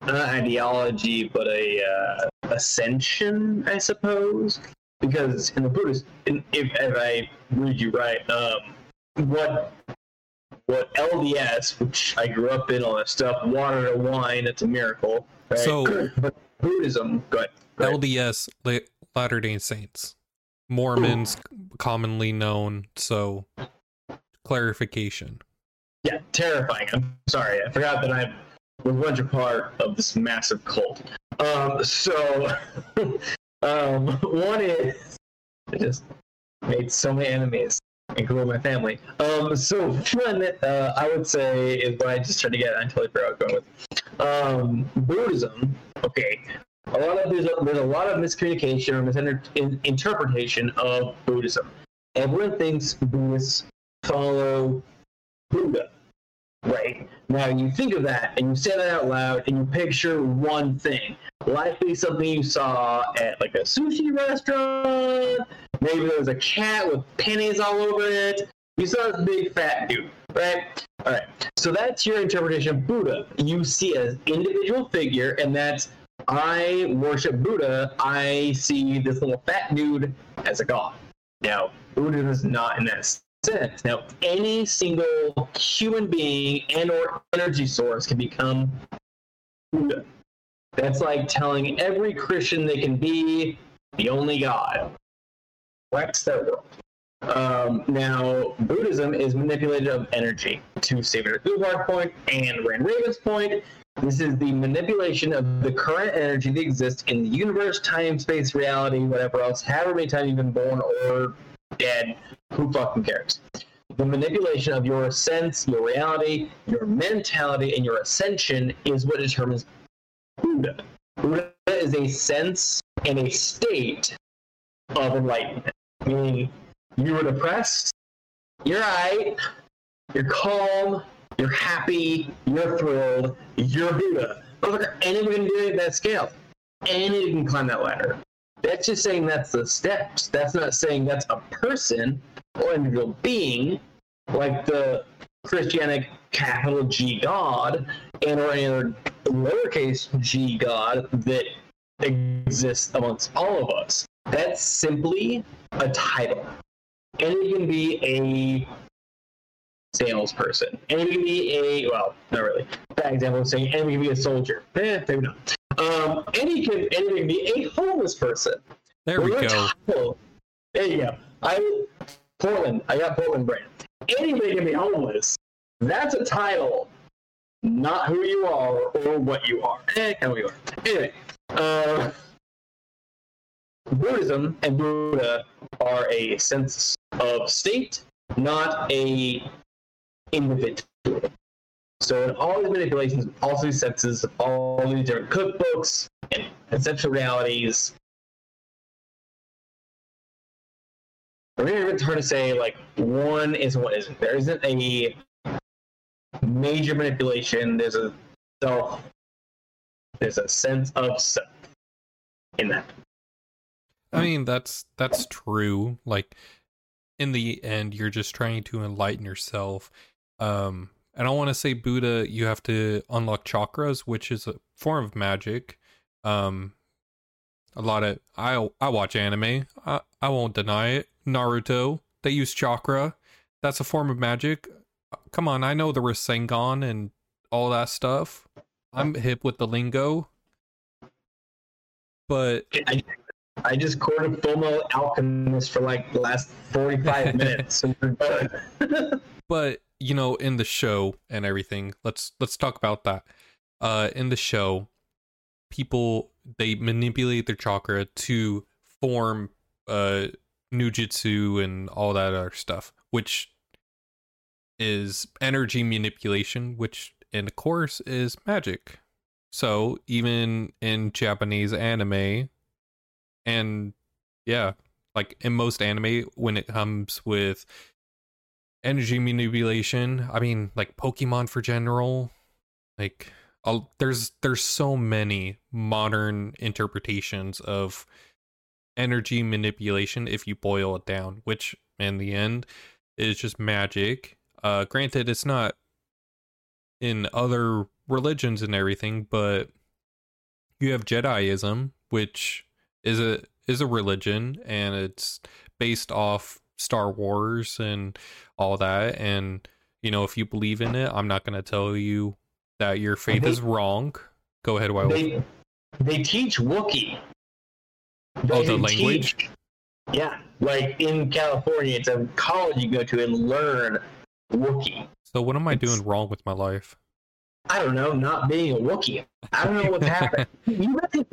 not ideology, but a uh, ascension, I suppose. Because in the Buddhist, in, if, if I read you right, um, what what LDS, which I grew up in, all that stuff, water to wine, it's a miracle. Right? So- but Buddhism, go ahead. Go ahead. LDS, La- Latter Day Saints, Mormons, commonly known. So, clarification. Yeah, terrifying. I'm sorry, I forgot that I was once a part of this massive cult. Um, so, um, one is I just made so many enemies, including my family. Um, so one, uh, I would say is what I just tried to get. I totally forgot going with. Um, Buddhism. Okay, a lot of there's a, there's a lot of miscommunication or misinterpretation of Buddhism. Everyone thinks Buddhists follow Buddha, right? Now you think of that and you say that out loud and you picture one thing. Likely something you saw at like a sushi restaurant. Maybe there was a cat with pennies all over it. You saw this big fat dude, right? All right. So that's your interpretation of Buddha. You see an individual figure, and that's I worship Buddha. I see this little fat dude as a god. Now, Buddhism is not in that Now, any single human being and or energy source can become Buddha. That's like telling every Christian they can be the only God. Wrecks their world. Um, now, Buddhism is manipulated of energy. To Savior Guvar's point and Rain Raven's point, this is the manipulation of the current energy that exists in the universe, time, space, reality, whatever else, however many times you've been born or dead, who fucking cares? The manipulation of your sense, your reality, your mentality, and your ascension is what determines Buddha. Buddha is a sense and a state of enlightenment. Meaning, you were depressed, you're right, you're calm, you're happy, you're thrilled, you're Buddha. Motherfucker, anyone can do it at that scale. Anyone can climb that ladder. That's just saying that's the steps. That's not saying that's a person or individual being, like the Christianic capital G God and or any other lowercase g God that exists amongst all of us. That's simply a title. And it can be a salesperson. And it can be a well, not really. Bad example of saying and it can be a soldier. Eh, maybe not. Um, and it can and it can be a homeless person. There we Well, your go. title- There you go. I Portland. I got Portland brand. Anybody can be homeless. That's a title, not who you are or what you are. Eh, kind of you are. Anyway, uh, Buddhism and Buddha are a sense of state, not a individual. So in all these manipulations, all these senses, all these different cookbooks and conceptual realities, it's hard to say like one is what isn't. There isn't a major manipulation. There's a self. There's a sense of self in that. I mean, that's that's true. Like in the end, you're just trying to enlighten yourself. Um, I don't want to say Buddha. You have to unlock chakras, which is a form of magic. Um, a lot of I I watch anime. I I won't deny it. Naruto. They use chakra. That's a form of magic. Come on, I know the Rasengan and all that stuff. I'm hip with the lingo. But I, I just quoted Fullmetal Alchemist for like the last 45 minutes. So we're good. but you know, in the show and everything, let's let's talk about that. Uh, in the show, people they manipulate their chakra to form uh ninjutsu and all that other stuff, which is energy manipulation, which in course is magic. So even in Japanese anime, and yeah, like in most anime, when it comes with energy manipulation, I mean, like Pokemon for general, like I'll, there's there's so many modern interpretations of energy manipulation if you boil it down, which in the end is just magic. Uh, granted, it's not in other religions and everything, but you have Jediism, which is a is a religion and it's based off Star Wars and all that. And you know, if you believe in it, I'm not going to tell you that your faith They- is wrong. Go ahead, Wild. They they teach Wookiee. Oh, the language? teach- yeah, like in California, it's a college you go to and learn Wookiee. So what am I it's- doing wrong with my life? I don't know, not being a Wookiee. I don't know what's happening. You really-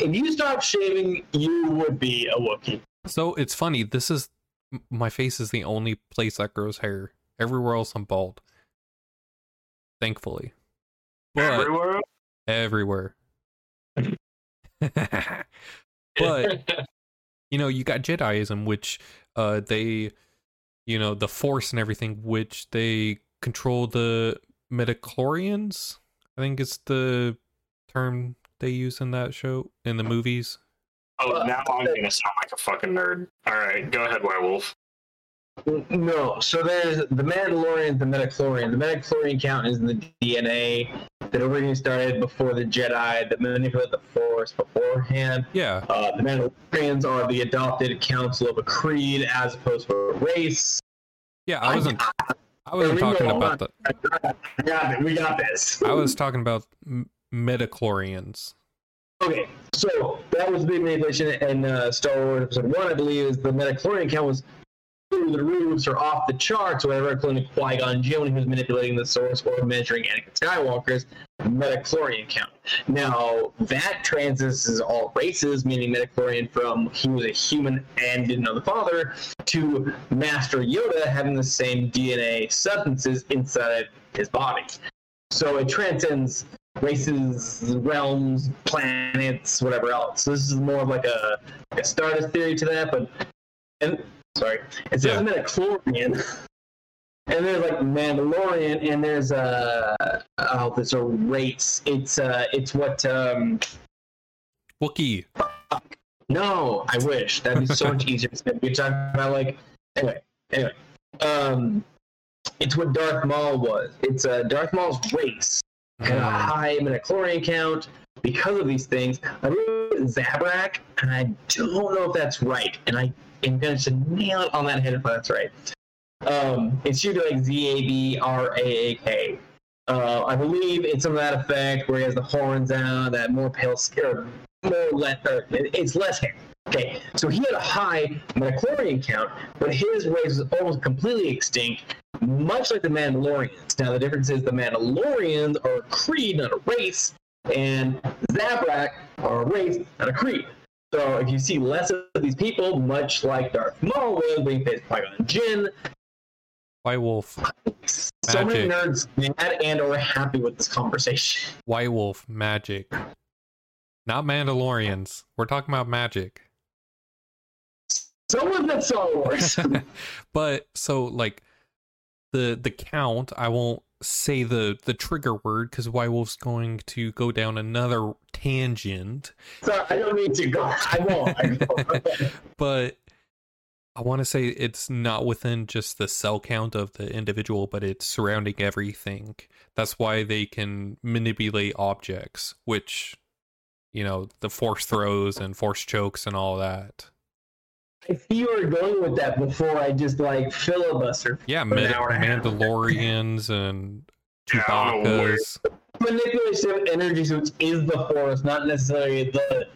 if you stop shaving, you would be a Wookiee. So it's funny. This is my face is the only place that grows hair. Everywhere else, I'm bald. Thankfully, but Everywhere. everywhere. but you know, you got Jediism, which uh they, you know, the Force and everything, which they control the midichlorians. I think it's the term they use in that show in the movies. Oh, now I'm gonna sound like a fucking nerd. All right, go ahead, werewolf. No, so there's the Mandalorian, the Midichlorian. The Midichlorian count is in the DNA that originally started before the Jedi that manipulate the Force beforehand. Yeah, Uh, the Mandalorians are the adopted council of a creed as opposed to a race. yeah. I wasn't. I wasn't talking about on. the. We got it. We got this. I was talking about m- midichlorians. Okay, so that was the big manipulation in uh, Star Wars Episode One, I believe, is the Midichlorian count was through the roofs or off the charts, whatever, including Qui Gon Jinn was manipulating the Source or measuring Anakin Skywalker's Midichlorian count. Now that transitions all races, meaning Midichlorian from he was a human and didn't know the father to Master Yoda having the same DNA substances inside his body. So it transcends races, realms, planets, whatever else. So this is more of like a, a Stardust theory to that, but and sorry, it says Yeah. Midichlorian. And there's like Mandalorian, and there's a oh, there's a race. It's uh, it's what um, Wookiee. no, I wish that'd be so much easier. You're talking about like anyway, anyway. Um, it's what Darth Maul was. It's uh, Darth Maul's race had a Mm, high midichlorian count because of these things. I it's Zabrak, and I don't know if that's right. And I am going to nail it on that head if that's right. Um, it should be like Z A B R A A K. Uh, I believe it's some of that effect where he has the horns out, that more pale skin, more less, it's less hair. Okay, so he had a high midichlorian count, but his race was almost completely extinct, much like the Mandalorians. Now, the difference is the Mandalorians are a creed, not a race, and Zabrak are a race, not a creed. So if you see less of these people, much like Darth Maul was being faced Jinn, White Wolf. so many nerds mad and or happy with this conversation. White Wolf magic. Not Mandalorians. We're talking about magic. Someone that Star Wars. but so like the the count, I won't say the the trigger word because White Wolf's going to go down another tangent. Sorry, I don't need to go. I won't. I won't. But I want to say it's not within just the cell count of the individual, but it's surrounding everything. That's why they can manipulate objects, which you know the force throws and force chokes and all that. I see you were going with that before I just like filibuster. Yeah, For an hour and a. Mandalorians and Yeah, I don't know where- Chewbacca's. Manipulation of energy suits is the force, not necessarily the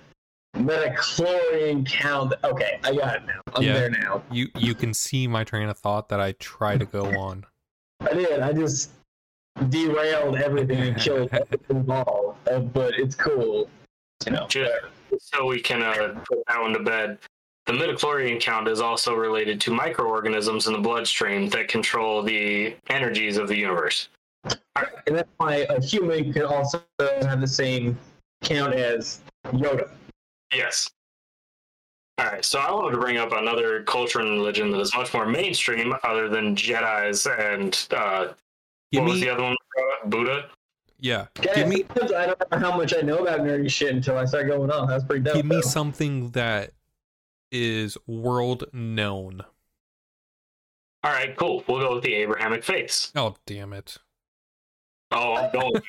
midichlorian count. Okay, I got it now. I'm Yeah. there now. You you can see my train of thought that I try to go on. I did. I just derailed everything and killed everything involved. Uh, but it's cool. You know. Just so we can uh, put that one to bed. The midichlorian count is also related to microorganisms in the bloodstream that control the energies of the universe. And that's why a human can also have the same count as Yoda. Yes. All right, so I wanted to bring up another culture and religion that is much more mainstream, other than Jedi's and uh, Give what was the other one? Buddha. yeah. Yeah, Give me, I don't know how much I know about nerdy shit until I start going on. That's pretty dope. give me though. something that is world known. All right, cool. We'll go with the Abrahamic faiths. Oh damn it! Oh, I'm going.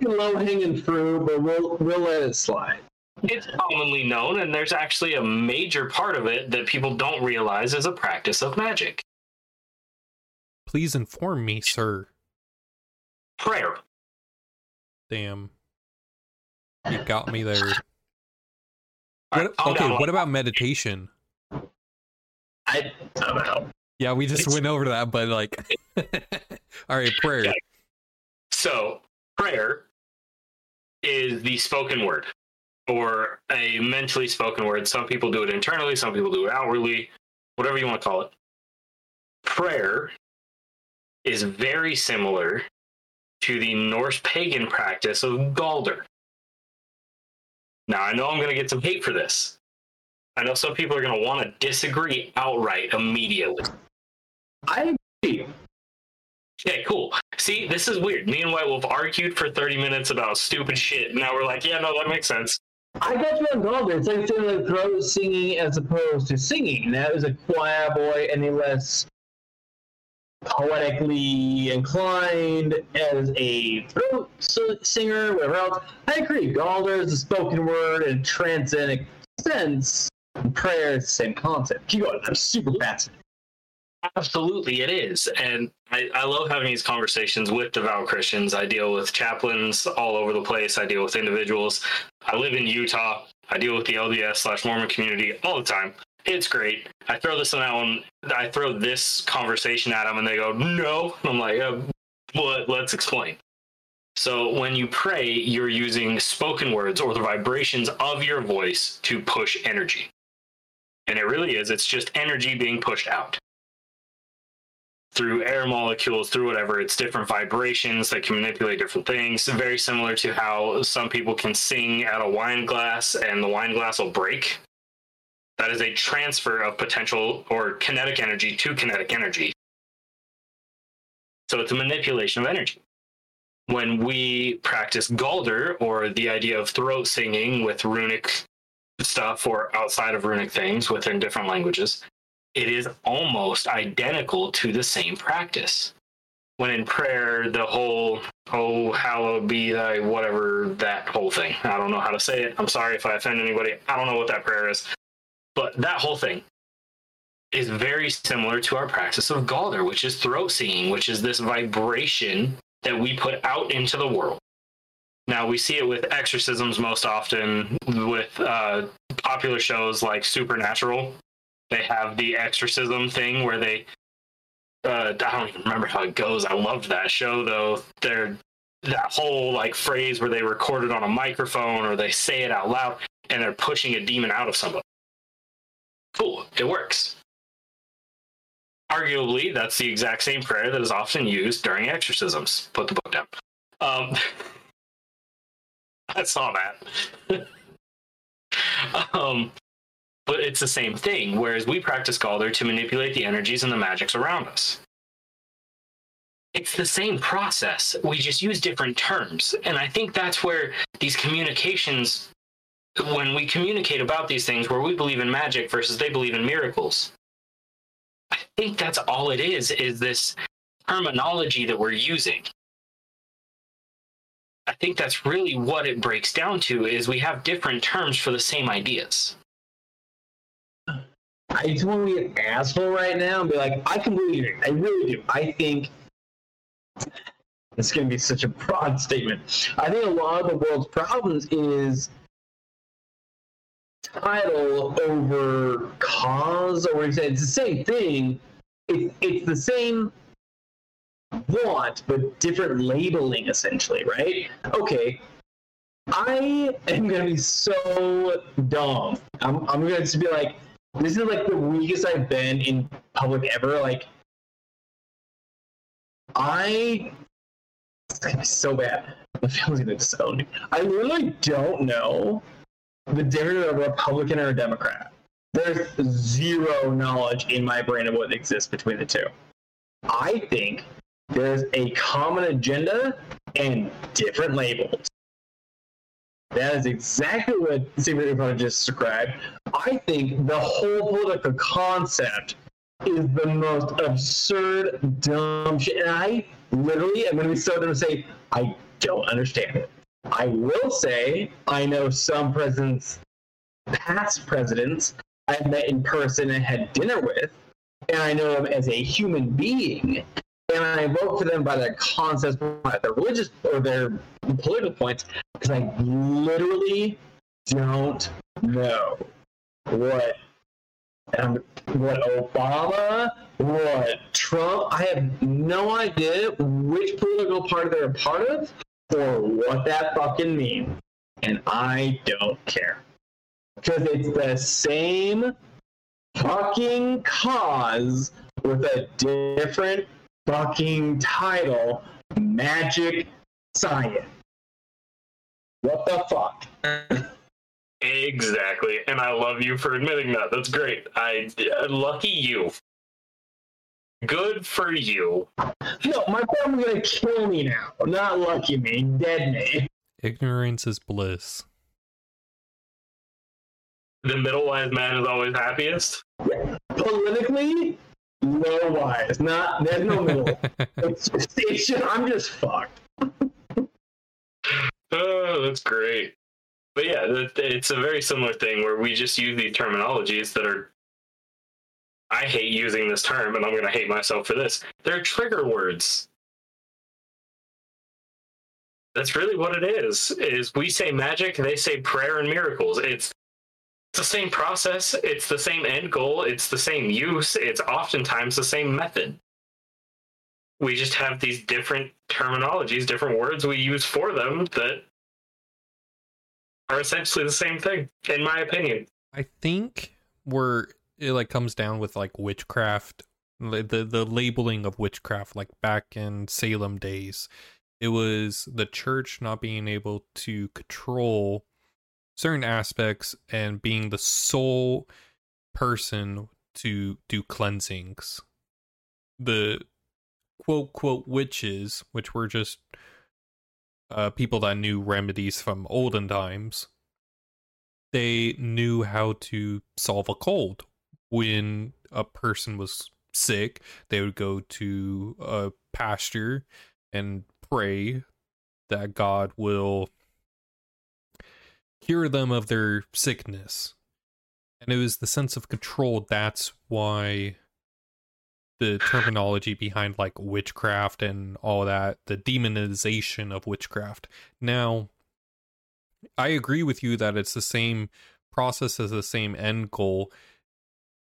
low hanging fruit, but we'll we'll let it slide. it's commonly known, and there's actually a major part of it that people don't realize is a practice of magic. Please inform me, sir. Prayer. Damn. You got me there. Right, What, calm okay, what about meditation? I don't know. Yeah, we just It's- went over that, but like, all right, prayer. Okay. So, prayer is the spoken word or a mentally spoken word. Some people do it internally, some people do it outwardly, whatever you want to call it. Prayer is very similar to the Norse pagan practice of Galder. Now, I know I'm going to get some hate for this. I know some people are going to want to disagree outright immediately. I agree. Okay, cool. See, this is weird. Me and White Wolf argued for 30 minutes about stupid shit. and Now we're like, yeah, no, that makes sense. I got you on Galder. It's like throat singing as opposed to singing. That is a choir boy and a less poetically inclined as a throat singer, whatever else. I agree. Galder is a spoken word and transcendent sense. And prayer is the same concept. Keep going. I'm super fascinated. Absolutely, it is. And I, I love having these conversations with devout Christians. I deal with chaplains all over the place. I deal with individuals. I live in Utah. I deal with the LDS slash Mormon community all the time. It's great. I throw this and that one. I throw this conversation at them, and they go, "No." And I'm like, uh, "What? Let's explain." So when you pray, you're using spoken words or the vibrations of your voice to push energy, and it really is. It's just energy being pushed out through air molecules, through whatever. It's different vibrations that can manipulate different things. Very similar to how some people can sing at a wine glass and the wine glass will break. That is a transfer of potential or kinetic energy to kinetic energy. So it's a manipulation of energy. When we practice Galder or the idea of throat singing with runic stuff or outside of runic things within different languages, it is almost identical to the same practice. When in prayer, the whole, oh, hallowed be thy whatever, that whole thing. I don't know how to say it. I'm sorry if I offend anybody. I don't know what that prayer is. But that whole thing is very similar to our practice of Galder, which is throat singing, which is this vibration that we put out into the world. Now, we see it with exorcisms most often with uh, popular shows like Supernatural they have the exorcism thing where they uh, I don't even remember how it goes. I loved that show though. They're that whole like phrase where they record it on a microphone or they say it out loud and they're pushing a demon out of somebody. Cool, it works. Arguably, that's the exact same prayer that is often used during exorcisms. Put the book down. Um, I saw that. um, but it's the same thing. Whereas we practice Galder to manipulate the energies and the magics around us. It's the same process. We just use different terms. And I think that's where these communications, when we communicate about these things, where we believe in magic versus they believe in miracles, I think that's all it is, is this terminology that we're using. I think that's really what it breaks down to is we have different terms for the same ideas. I just want to be an asshole right now and be like, I completely agree. I really do. I think it's going to be such a broad statement. I think a lot of the world's problems is title over cause, or it's the same thing. It's, it's the same want, but different labeling essentially, right? Okay. I am gonna be so dumb. I'm, I'm gonna just be like, this is like the weakest I've been in public ever. Like, I. It's gonna be so bad. The feeling's gonna disown me. I literally don't know the difference of a Republican or a Democrat. There's zero knowledge in my brain of what exists between the two. I think there's a common agenda and different labels. That is exactly what Stephen Ipon just described. I think the whole political concept is the most absurd, dumb shit. And I literally am going to be so dumb to say, I don't understand it. I will say, I know some presidents, past presidents, I've met in person and had dinner with, and I know them as a human being, and I vote for them by their concepts, by their religious or their political points, because I literally don't know what um, what Obama, what Trump. I have no idea which political party they're a part of or what that fucking means, and I don't care because it's the same fucking cause with a different fucking title magic science what the fuck Exactly, and I love you for admitting that. That's great. I uh, lucky you. Good for you. no my family's gonna kill me now not lucky me dead me Ignorance is bliss. The middle wise man is always happiest. politically no wise not there's no middle it's just, it's just i'm just fucked Oh, that's great. But yeah, it's a very similar thing where we just use these terminologies that are. I hate using this term, and I'm going to hate myself for this. They're trigger words. That's really what it is. Is we say magic, they say prayer and miracles. It's it's the same process. It's the same end goal. It's the same use. It's oftentimes the same method. We just have these different terminologies, different words we use for them that are essentially the same thing, in my opinion. I think where it like comes down with like witchcraft, the the, labeling of witchcraft, like back in Salem days, it was the church not being able to control certain aspects and being the sole person to do cleansings. The quote quote witches, which were just uh, people that knew remedies from olden times, they knew how to solve a cold. When a person was sick, they would go to a pasture and pray that God will cure them of their sickness. And it was the sense of control that's why the terminology behind like witchcraft and all that, the demonization of witchcraft. Now, I agree with you that it's the same process as the same end goal,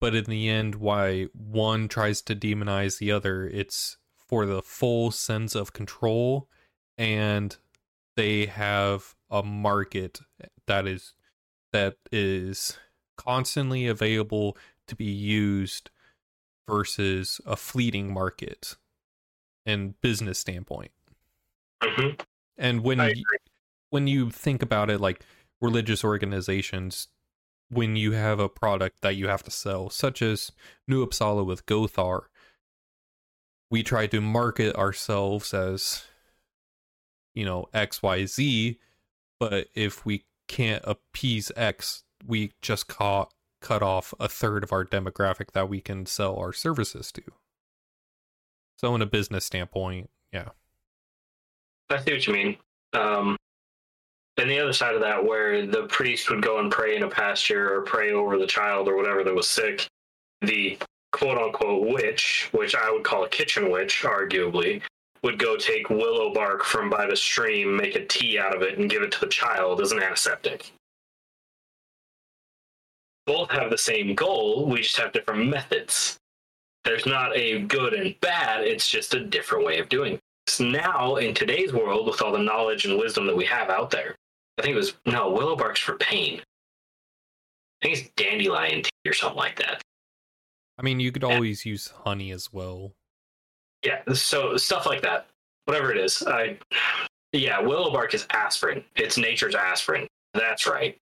but in the end, why one tries to demonize the other, it's for the full sense of control, and they have a market that is that is constantly available to be used versus a fleeting market and business standpoint. hmm And when you, when you think about it like religious organizations when you have a product that you have to sell such as New Uppsala with Gothar we try to market ourselves as you know XYZ but if we can't appease X we just cut cut off a third of our demographic that we can sell our services to so in a business standpoint yeah I see what you mean. Um, and the other side of that, where the priest would go and pray in a pasture or pray over the child or whatever that was sick, the quote unquote witch, which I would call a kitchen witch, arguably, would go take willow bark from by the stream, make a tea out of it, and give it to the child as an antiseptic. Both have the same goal, we just have different methods. There's not a good and bad, it's just a different way of doing things. Now, in today's world, with all the knowledge and wisdom that we have out there, I think it was, no, willow bark's for pain. I think it's dandelion tea or something like that. I mean, you could Yeah. always use honey as well. Yeah, so stuff like that. Whatever it is. I yeah, willow bark is aspirin. It's nature's aspirin. That's right.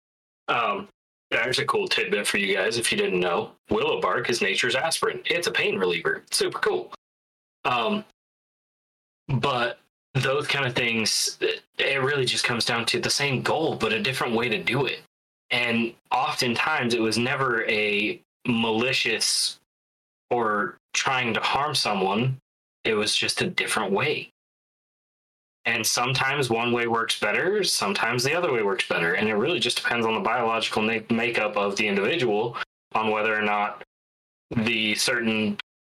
Um there's a cool tidbit for you guys if you didn't know. Willow bark is nature's aspirin. It's a pain reliever. Super cool. Um but those kind of things it really just comes down to the same goal but a different way to do it. And oftentimes it was never a malicious or trying to harm someone it was just a different way. And sometimes one way works better, sometimes the other way works better. And it really just depends on the biological na- makeup of the individual on whether or not the certain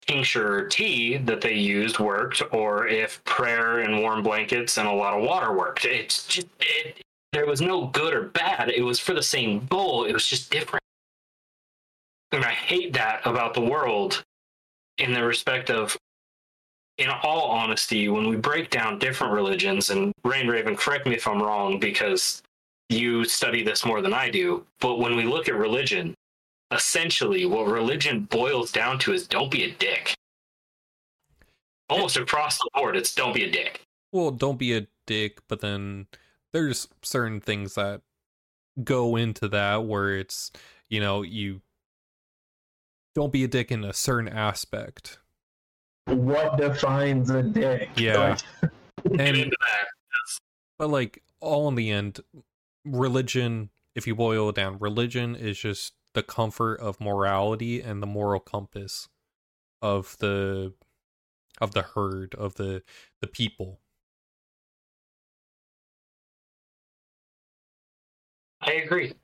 tincture tea that they used worked or if prayer and warm blankets and a lot of water worked. It's just, it, there was no good or bad. It was for the same goal, it was just different. And I hate that about the world in the respect of in all honesty, when we break down different religions, and Rain Raven, correct me if I'm wrong because you study this more than I do, but when we look at religion, essentially what religion boils down to is don't be a dick. Almost across the board, it's don't be a dick. Well, don't be a dick, but then there's certain things that go into that where it's, you know, you don't be a dick in a certain aspect. What defines a dick? Yeah. Get And into that. but like all in the end, religion, if you boil it down, religion is just the comfort of morality and the moral compass of the of the herd of the the people. I agree.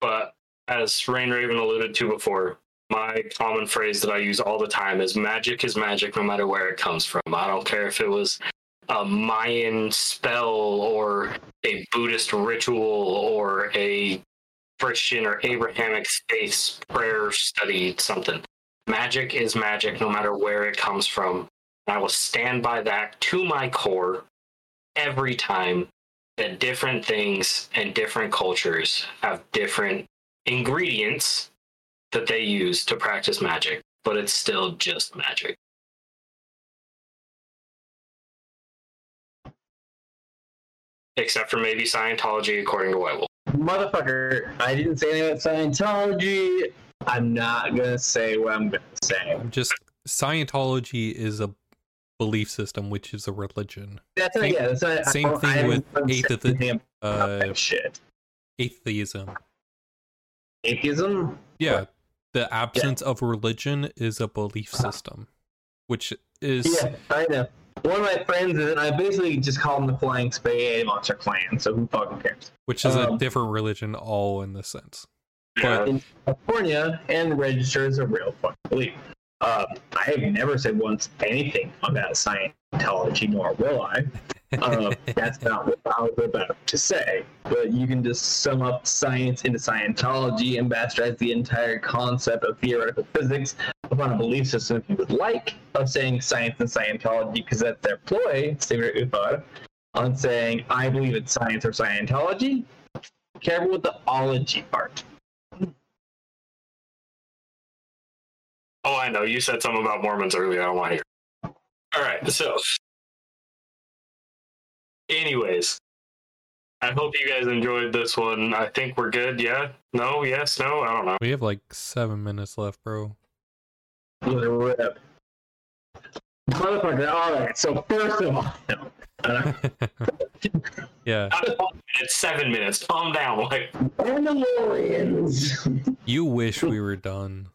But as Rain Raven alluded to before, my common phrase that I use all the time is magic is magic no matter where it comes from. I don't care if it was a Mayan spell or a Buddhist ritual or a Christian or Abrahamic faith prayer study, something. Magic is magic no matter where it comes from. And I will stand by that to my core every time that different things and different cultures have different ingredients that they use to practice magic, but it's still just magic. Except for maybe Scientology, according to White Wolf. Motherfucker, I didn't say anything about Scientology. I'm not gonna say what I'm gonna say. I'm just Scientology is a belief system, which is a religion. That's Same- yeah, that's not, same thing with said atheist- anything about Uh, shit. atheism. Atheism? Yeah, the absence of religion is a belief system, which is Yeah, I know. One of my friends is, and I basically just call them the Flying Spaghetti Monster Clan, so who fucking cares? which is a um, different religion, all in the sense. Yeah. But in California and registered as a real fucking belief. Um, I have never said once anything about Scientology, nor will I. Um, that's not what I was about to say. But you can just sum up science into Scientology and bastardize the entire concept of theoretical physics upon a belief system, if you would like, of saying science and Scientology, because that's their ploy, Saber Uthar, on saying, I believe it's science or Scientology. Careful with the ology part. Oh, I know. You said something about Mormons earlier. I don't want to hear. All right. So, anyways, I hope you guys enjoyed this one. I think we're good. Yeah? No? Yes? No? I don't know. we have like seven minutes left, bro. with rip. Motherfucker, alright, so first of all, no. Uh, yeah, Not one minute, seven minutes. Calm down. Like, Mandalorians. you wish we were done.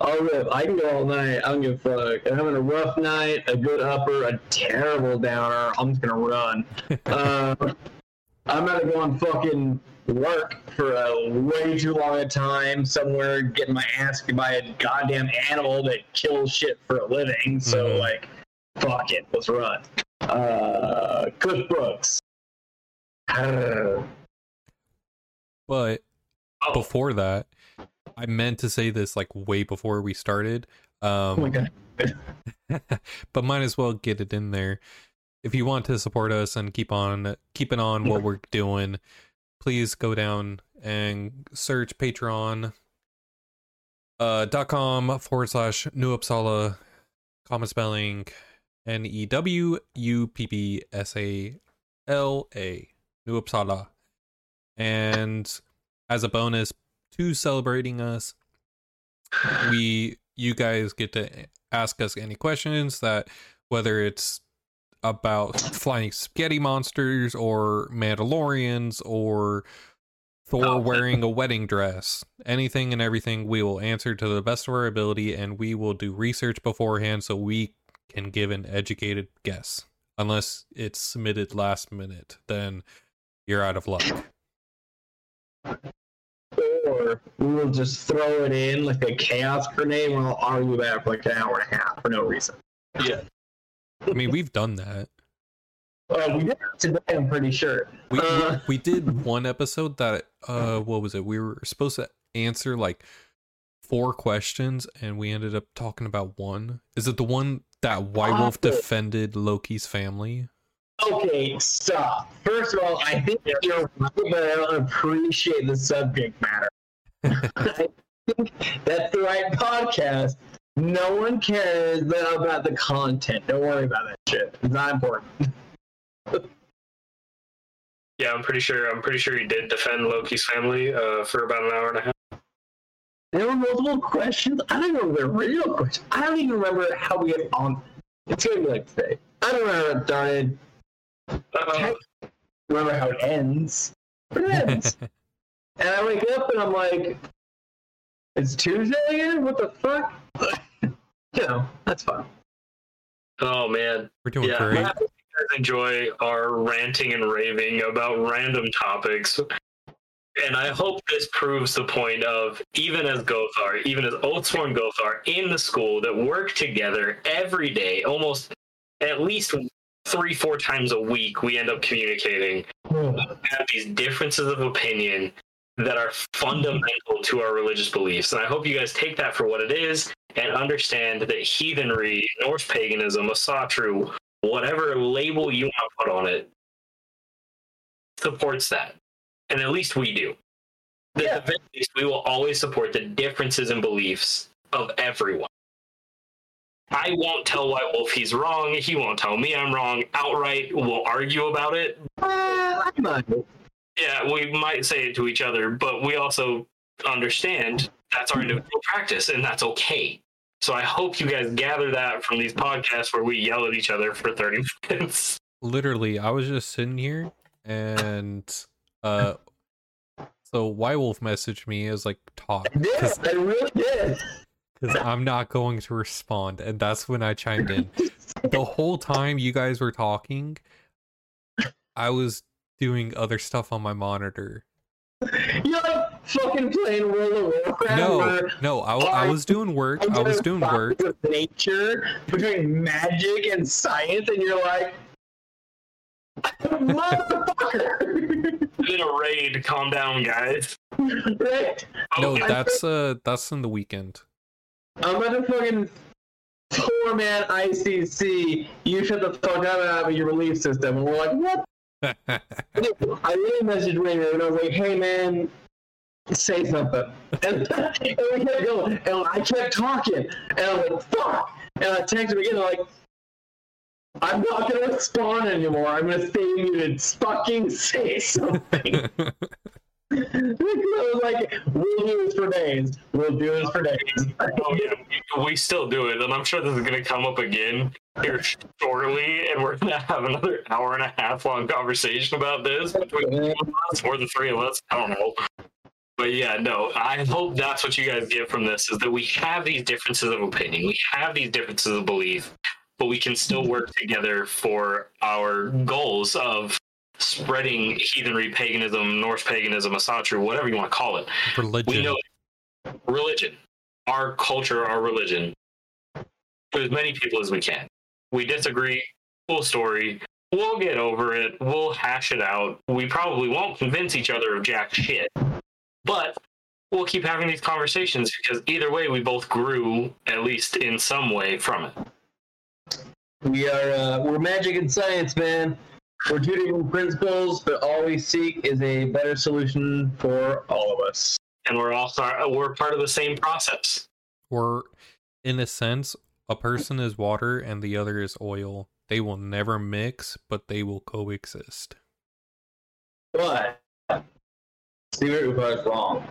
I'll rip. I can go all night. I don't give a fuck. I'm having a rough night, a good upper, a terrible downer. I'm just gonna run. uh, I'm gonna go on fucking work for a way too long a time somewhere, getting my ass kicked by a goddamn animal that kills shit for a living. So Mhm. like, fuck it, let's run. Uh, cookbooks. But oh, before that, I meant to say this like way before we started. Oh my Um, god. but might as well get it in there. If you want to support us and keep on keeping on what we're doing, please go down and search Patreon uh, dot com forward slash New Uppsala, common spelling N E W U P P S A L A, New Uppsala. And as a bonus to celebrating us, we you guys get to ask us any questions that whether it's about flying spaghetti monsters or Mandalorians or Thor Oh. wearing a wedding dress. Anything and everything we will answer to the best of our ability and we will do research beforehand so we can give an educated guess. Unless it's submitted last minute, then you're out of luck. Or we will just throw it in like a chaos grenade and we'll argue about it for like an hour and a half for no reason. Yeah. I mean, we've done that. Uh, we did today, I'm pretty sure. We Uh, we did one episode that uh what was it? We were supposed to answer like four questions and we ended up talking about one. Is it the one that White Wolf defended Loki's family? Okay, stop. First of all, I think you're right, but I don't appreciate the subject matter. I think that's the right podcast. No one cares about the content. Don't worry about that shit. It's not important. Yeah, I'm pretty sure. I'm pretty sure he did defend Loki's family uh, for about an hour and a half. There were multiple questions. I don't remember the real question. I don't even remember how we get on. It's gonna be like today. I don't remember how it started. I remember how it ends. But it ends. and I wake up and I'm like, it's Tuesday again? What the fuck? you know, that's fun. oh man, We're doing yeah. great. I hope you guys enjoy our ranting and raving about random topics. And I hope this proves the point of even as Gothar, even as Oathsworn Gothar in the school that work together every day, almost at least three, four times a week, we end up communicating. Hmm. have these differences of opinion that are fundamental to our religious beliefs. And I hope you guys take that for what it is and understand that heathenry, Norse paganism, Asatru, whatever label you want to put on it, supports that. And at least we do. At Yeah. the very least, we will always support the differences in beliefs of everyone. I won't tell White Wolf he's wrong. He won't tell me I'm wrong outright. We'll argue about it. Uh, I might. Yeah, we might say it to each other, but we also understand that's our individual practice and that's okay. So I hope you guys gather that from these podcasts where we yell at each other for 30 minutes. Literally, I was just sitting here and uh so White Wolf messaged me as like talk I did. I really did. Because I'm not going to respond, and that's when I chimed in. The whole time you guys were talking, I was doing other stuff on my monitor. You're like fucking playing World of Warcraft. No, no, I, I was doing work. I was doing work. Nature, between magic and science, and you're like, motherfucker. In a raid, calm down, guys. right? No, Okay. that's uh, that's in the weekend. I'm to fucking poor man ICC. You shut the fuck up about your relief system, and we're like, what? I really messaged Rainer and I was like, hey man, say something. And, and we kept going. And I kept talking. And I was like, fuck. And I texted him again, like, I'm not gonna respond anymore. I'm gonna stay muted. Fucking say something. Was like, we'll do this for days. We'll do this for days. Oh, yeah, we- still do it, and I'm sure this is going to come up again here shortly, and we're going to have another hour and a half long conversation about this between the us or the three of us. I don't know. But yeah, no, I hope that's what you guys get from this is that we have these differences of opinion, we have these differences of belief, but we can still work together for our goals of spreading heathenry, paganism, Norse paganism, Asatru, whatever you want to call it we Religion. know religion, our culture, our religion, to as many people as we can. We disagree, full story. We'll get over it. We'll hash it out. We probably won't convince each other of jack shit, but we'll keep having these conversations because either way, we both grew at least in some way from it. We are uh, we're magic and science, man. We're two different principles, but all we seek is a better solution for all of us. And we're all start, we're part of the same process. Or, in a sense, a person is water and the other is oil. They will never mix, but they will coexist. But Steve was wrong.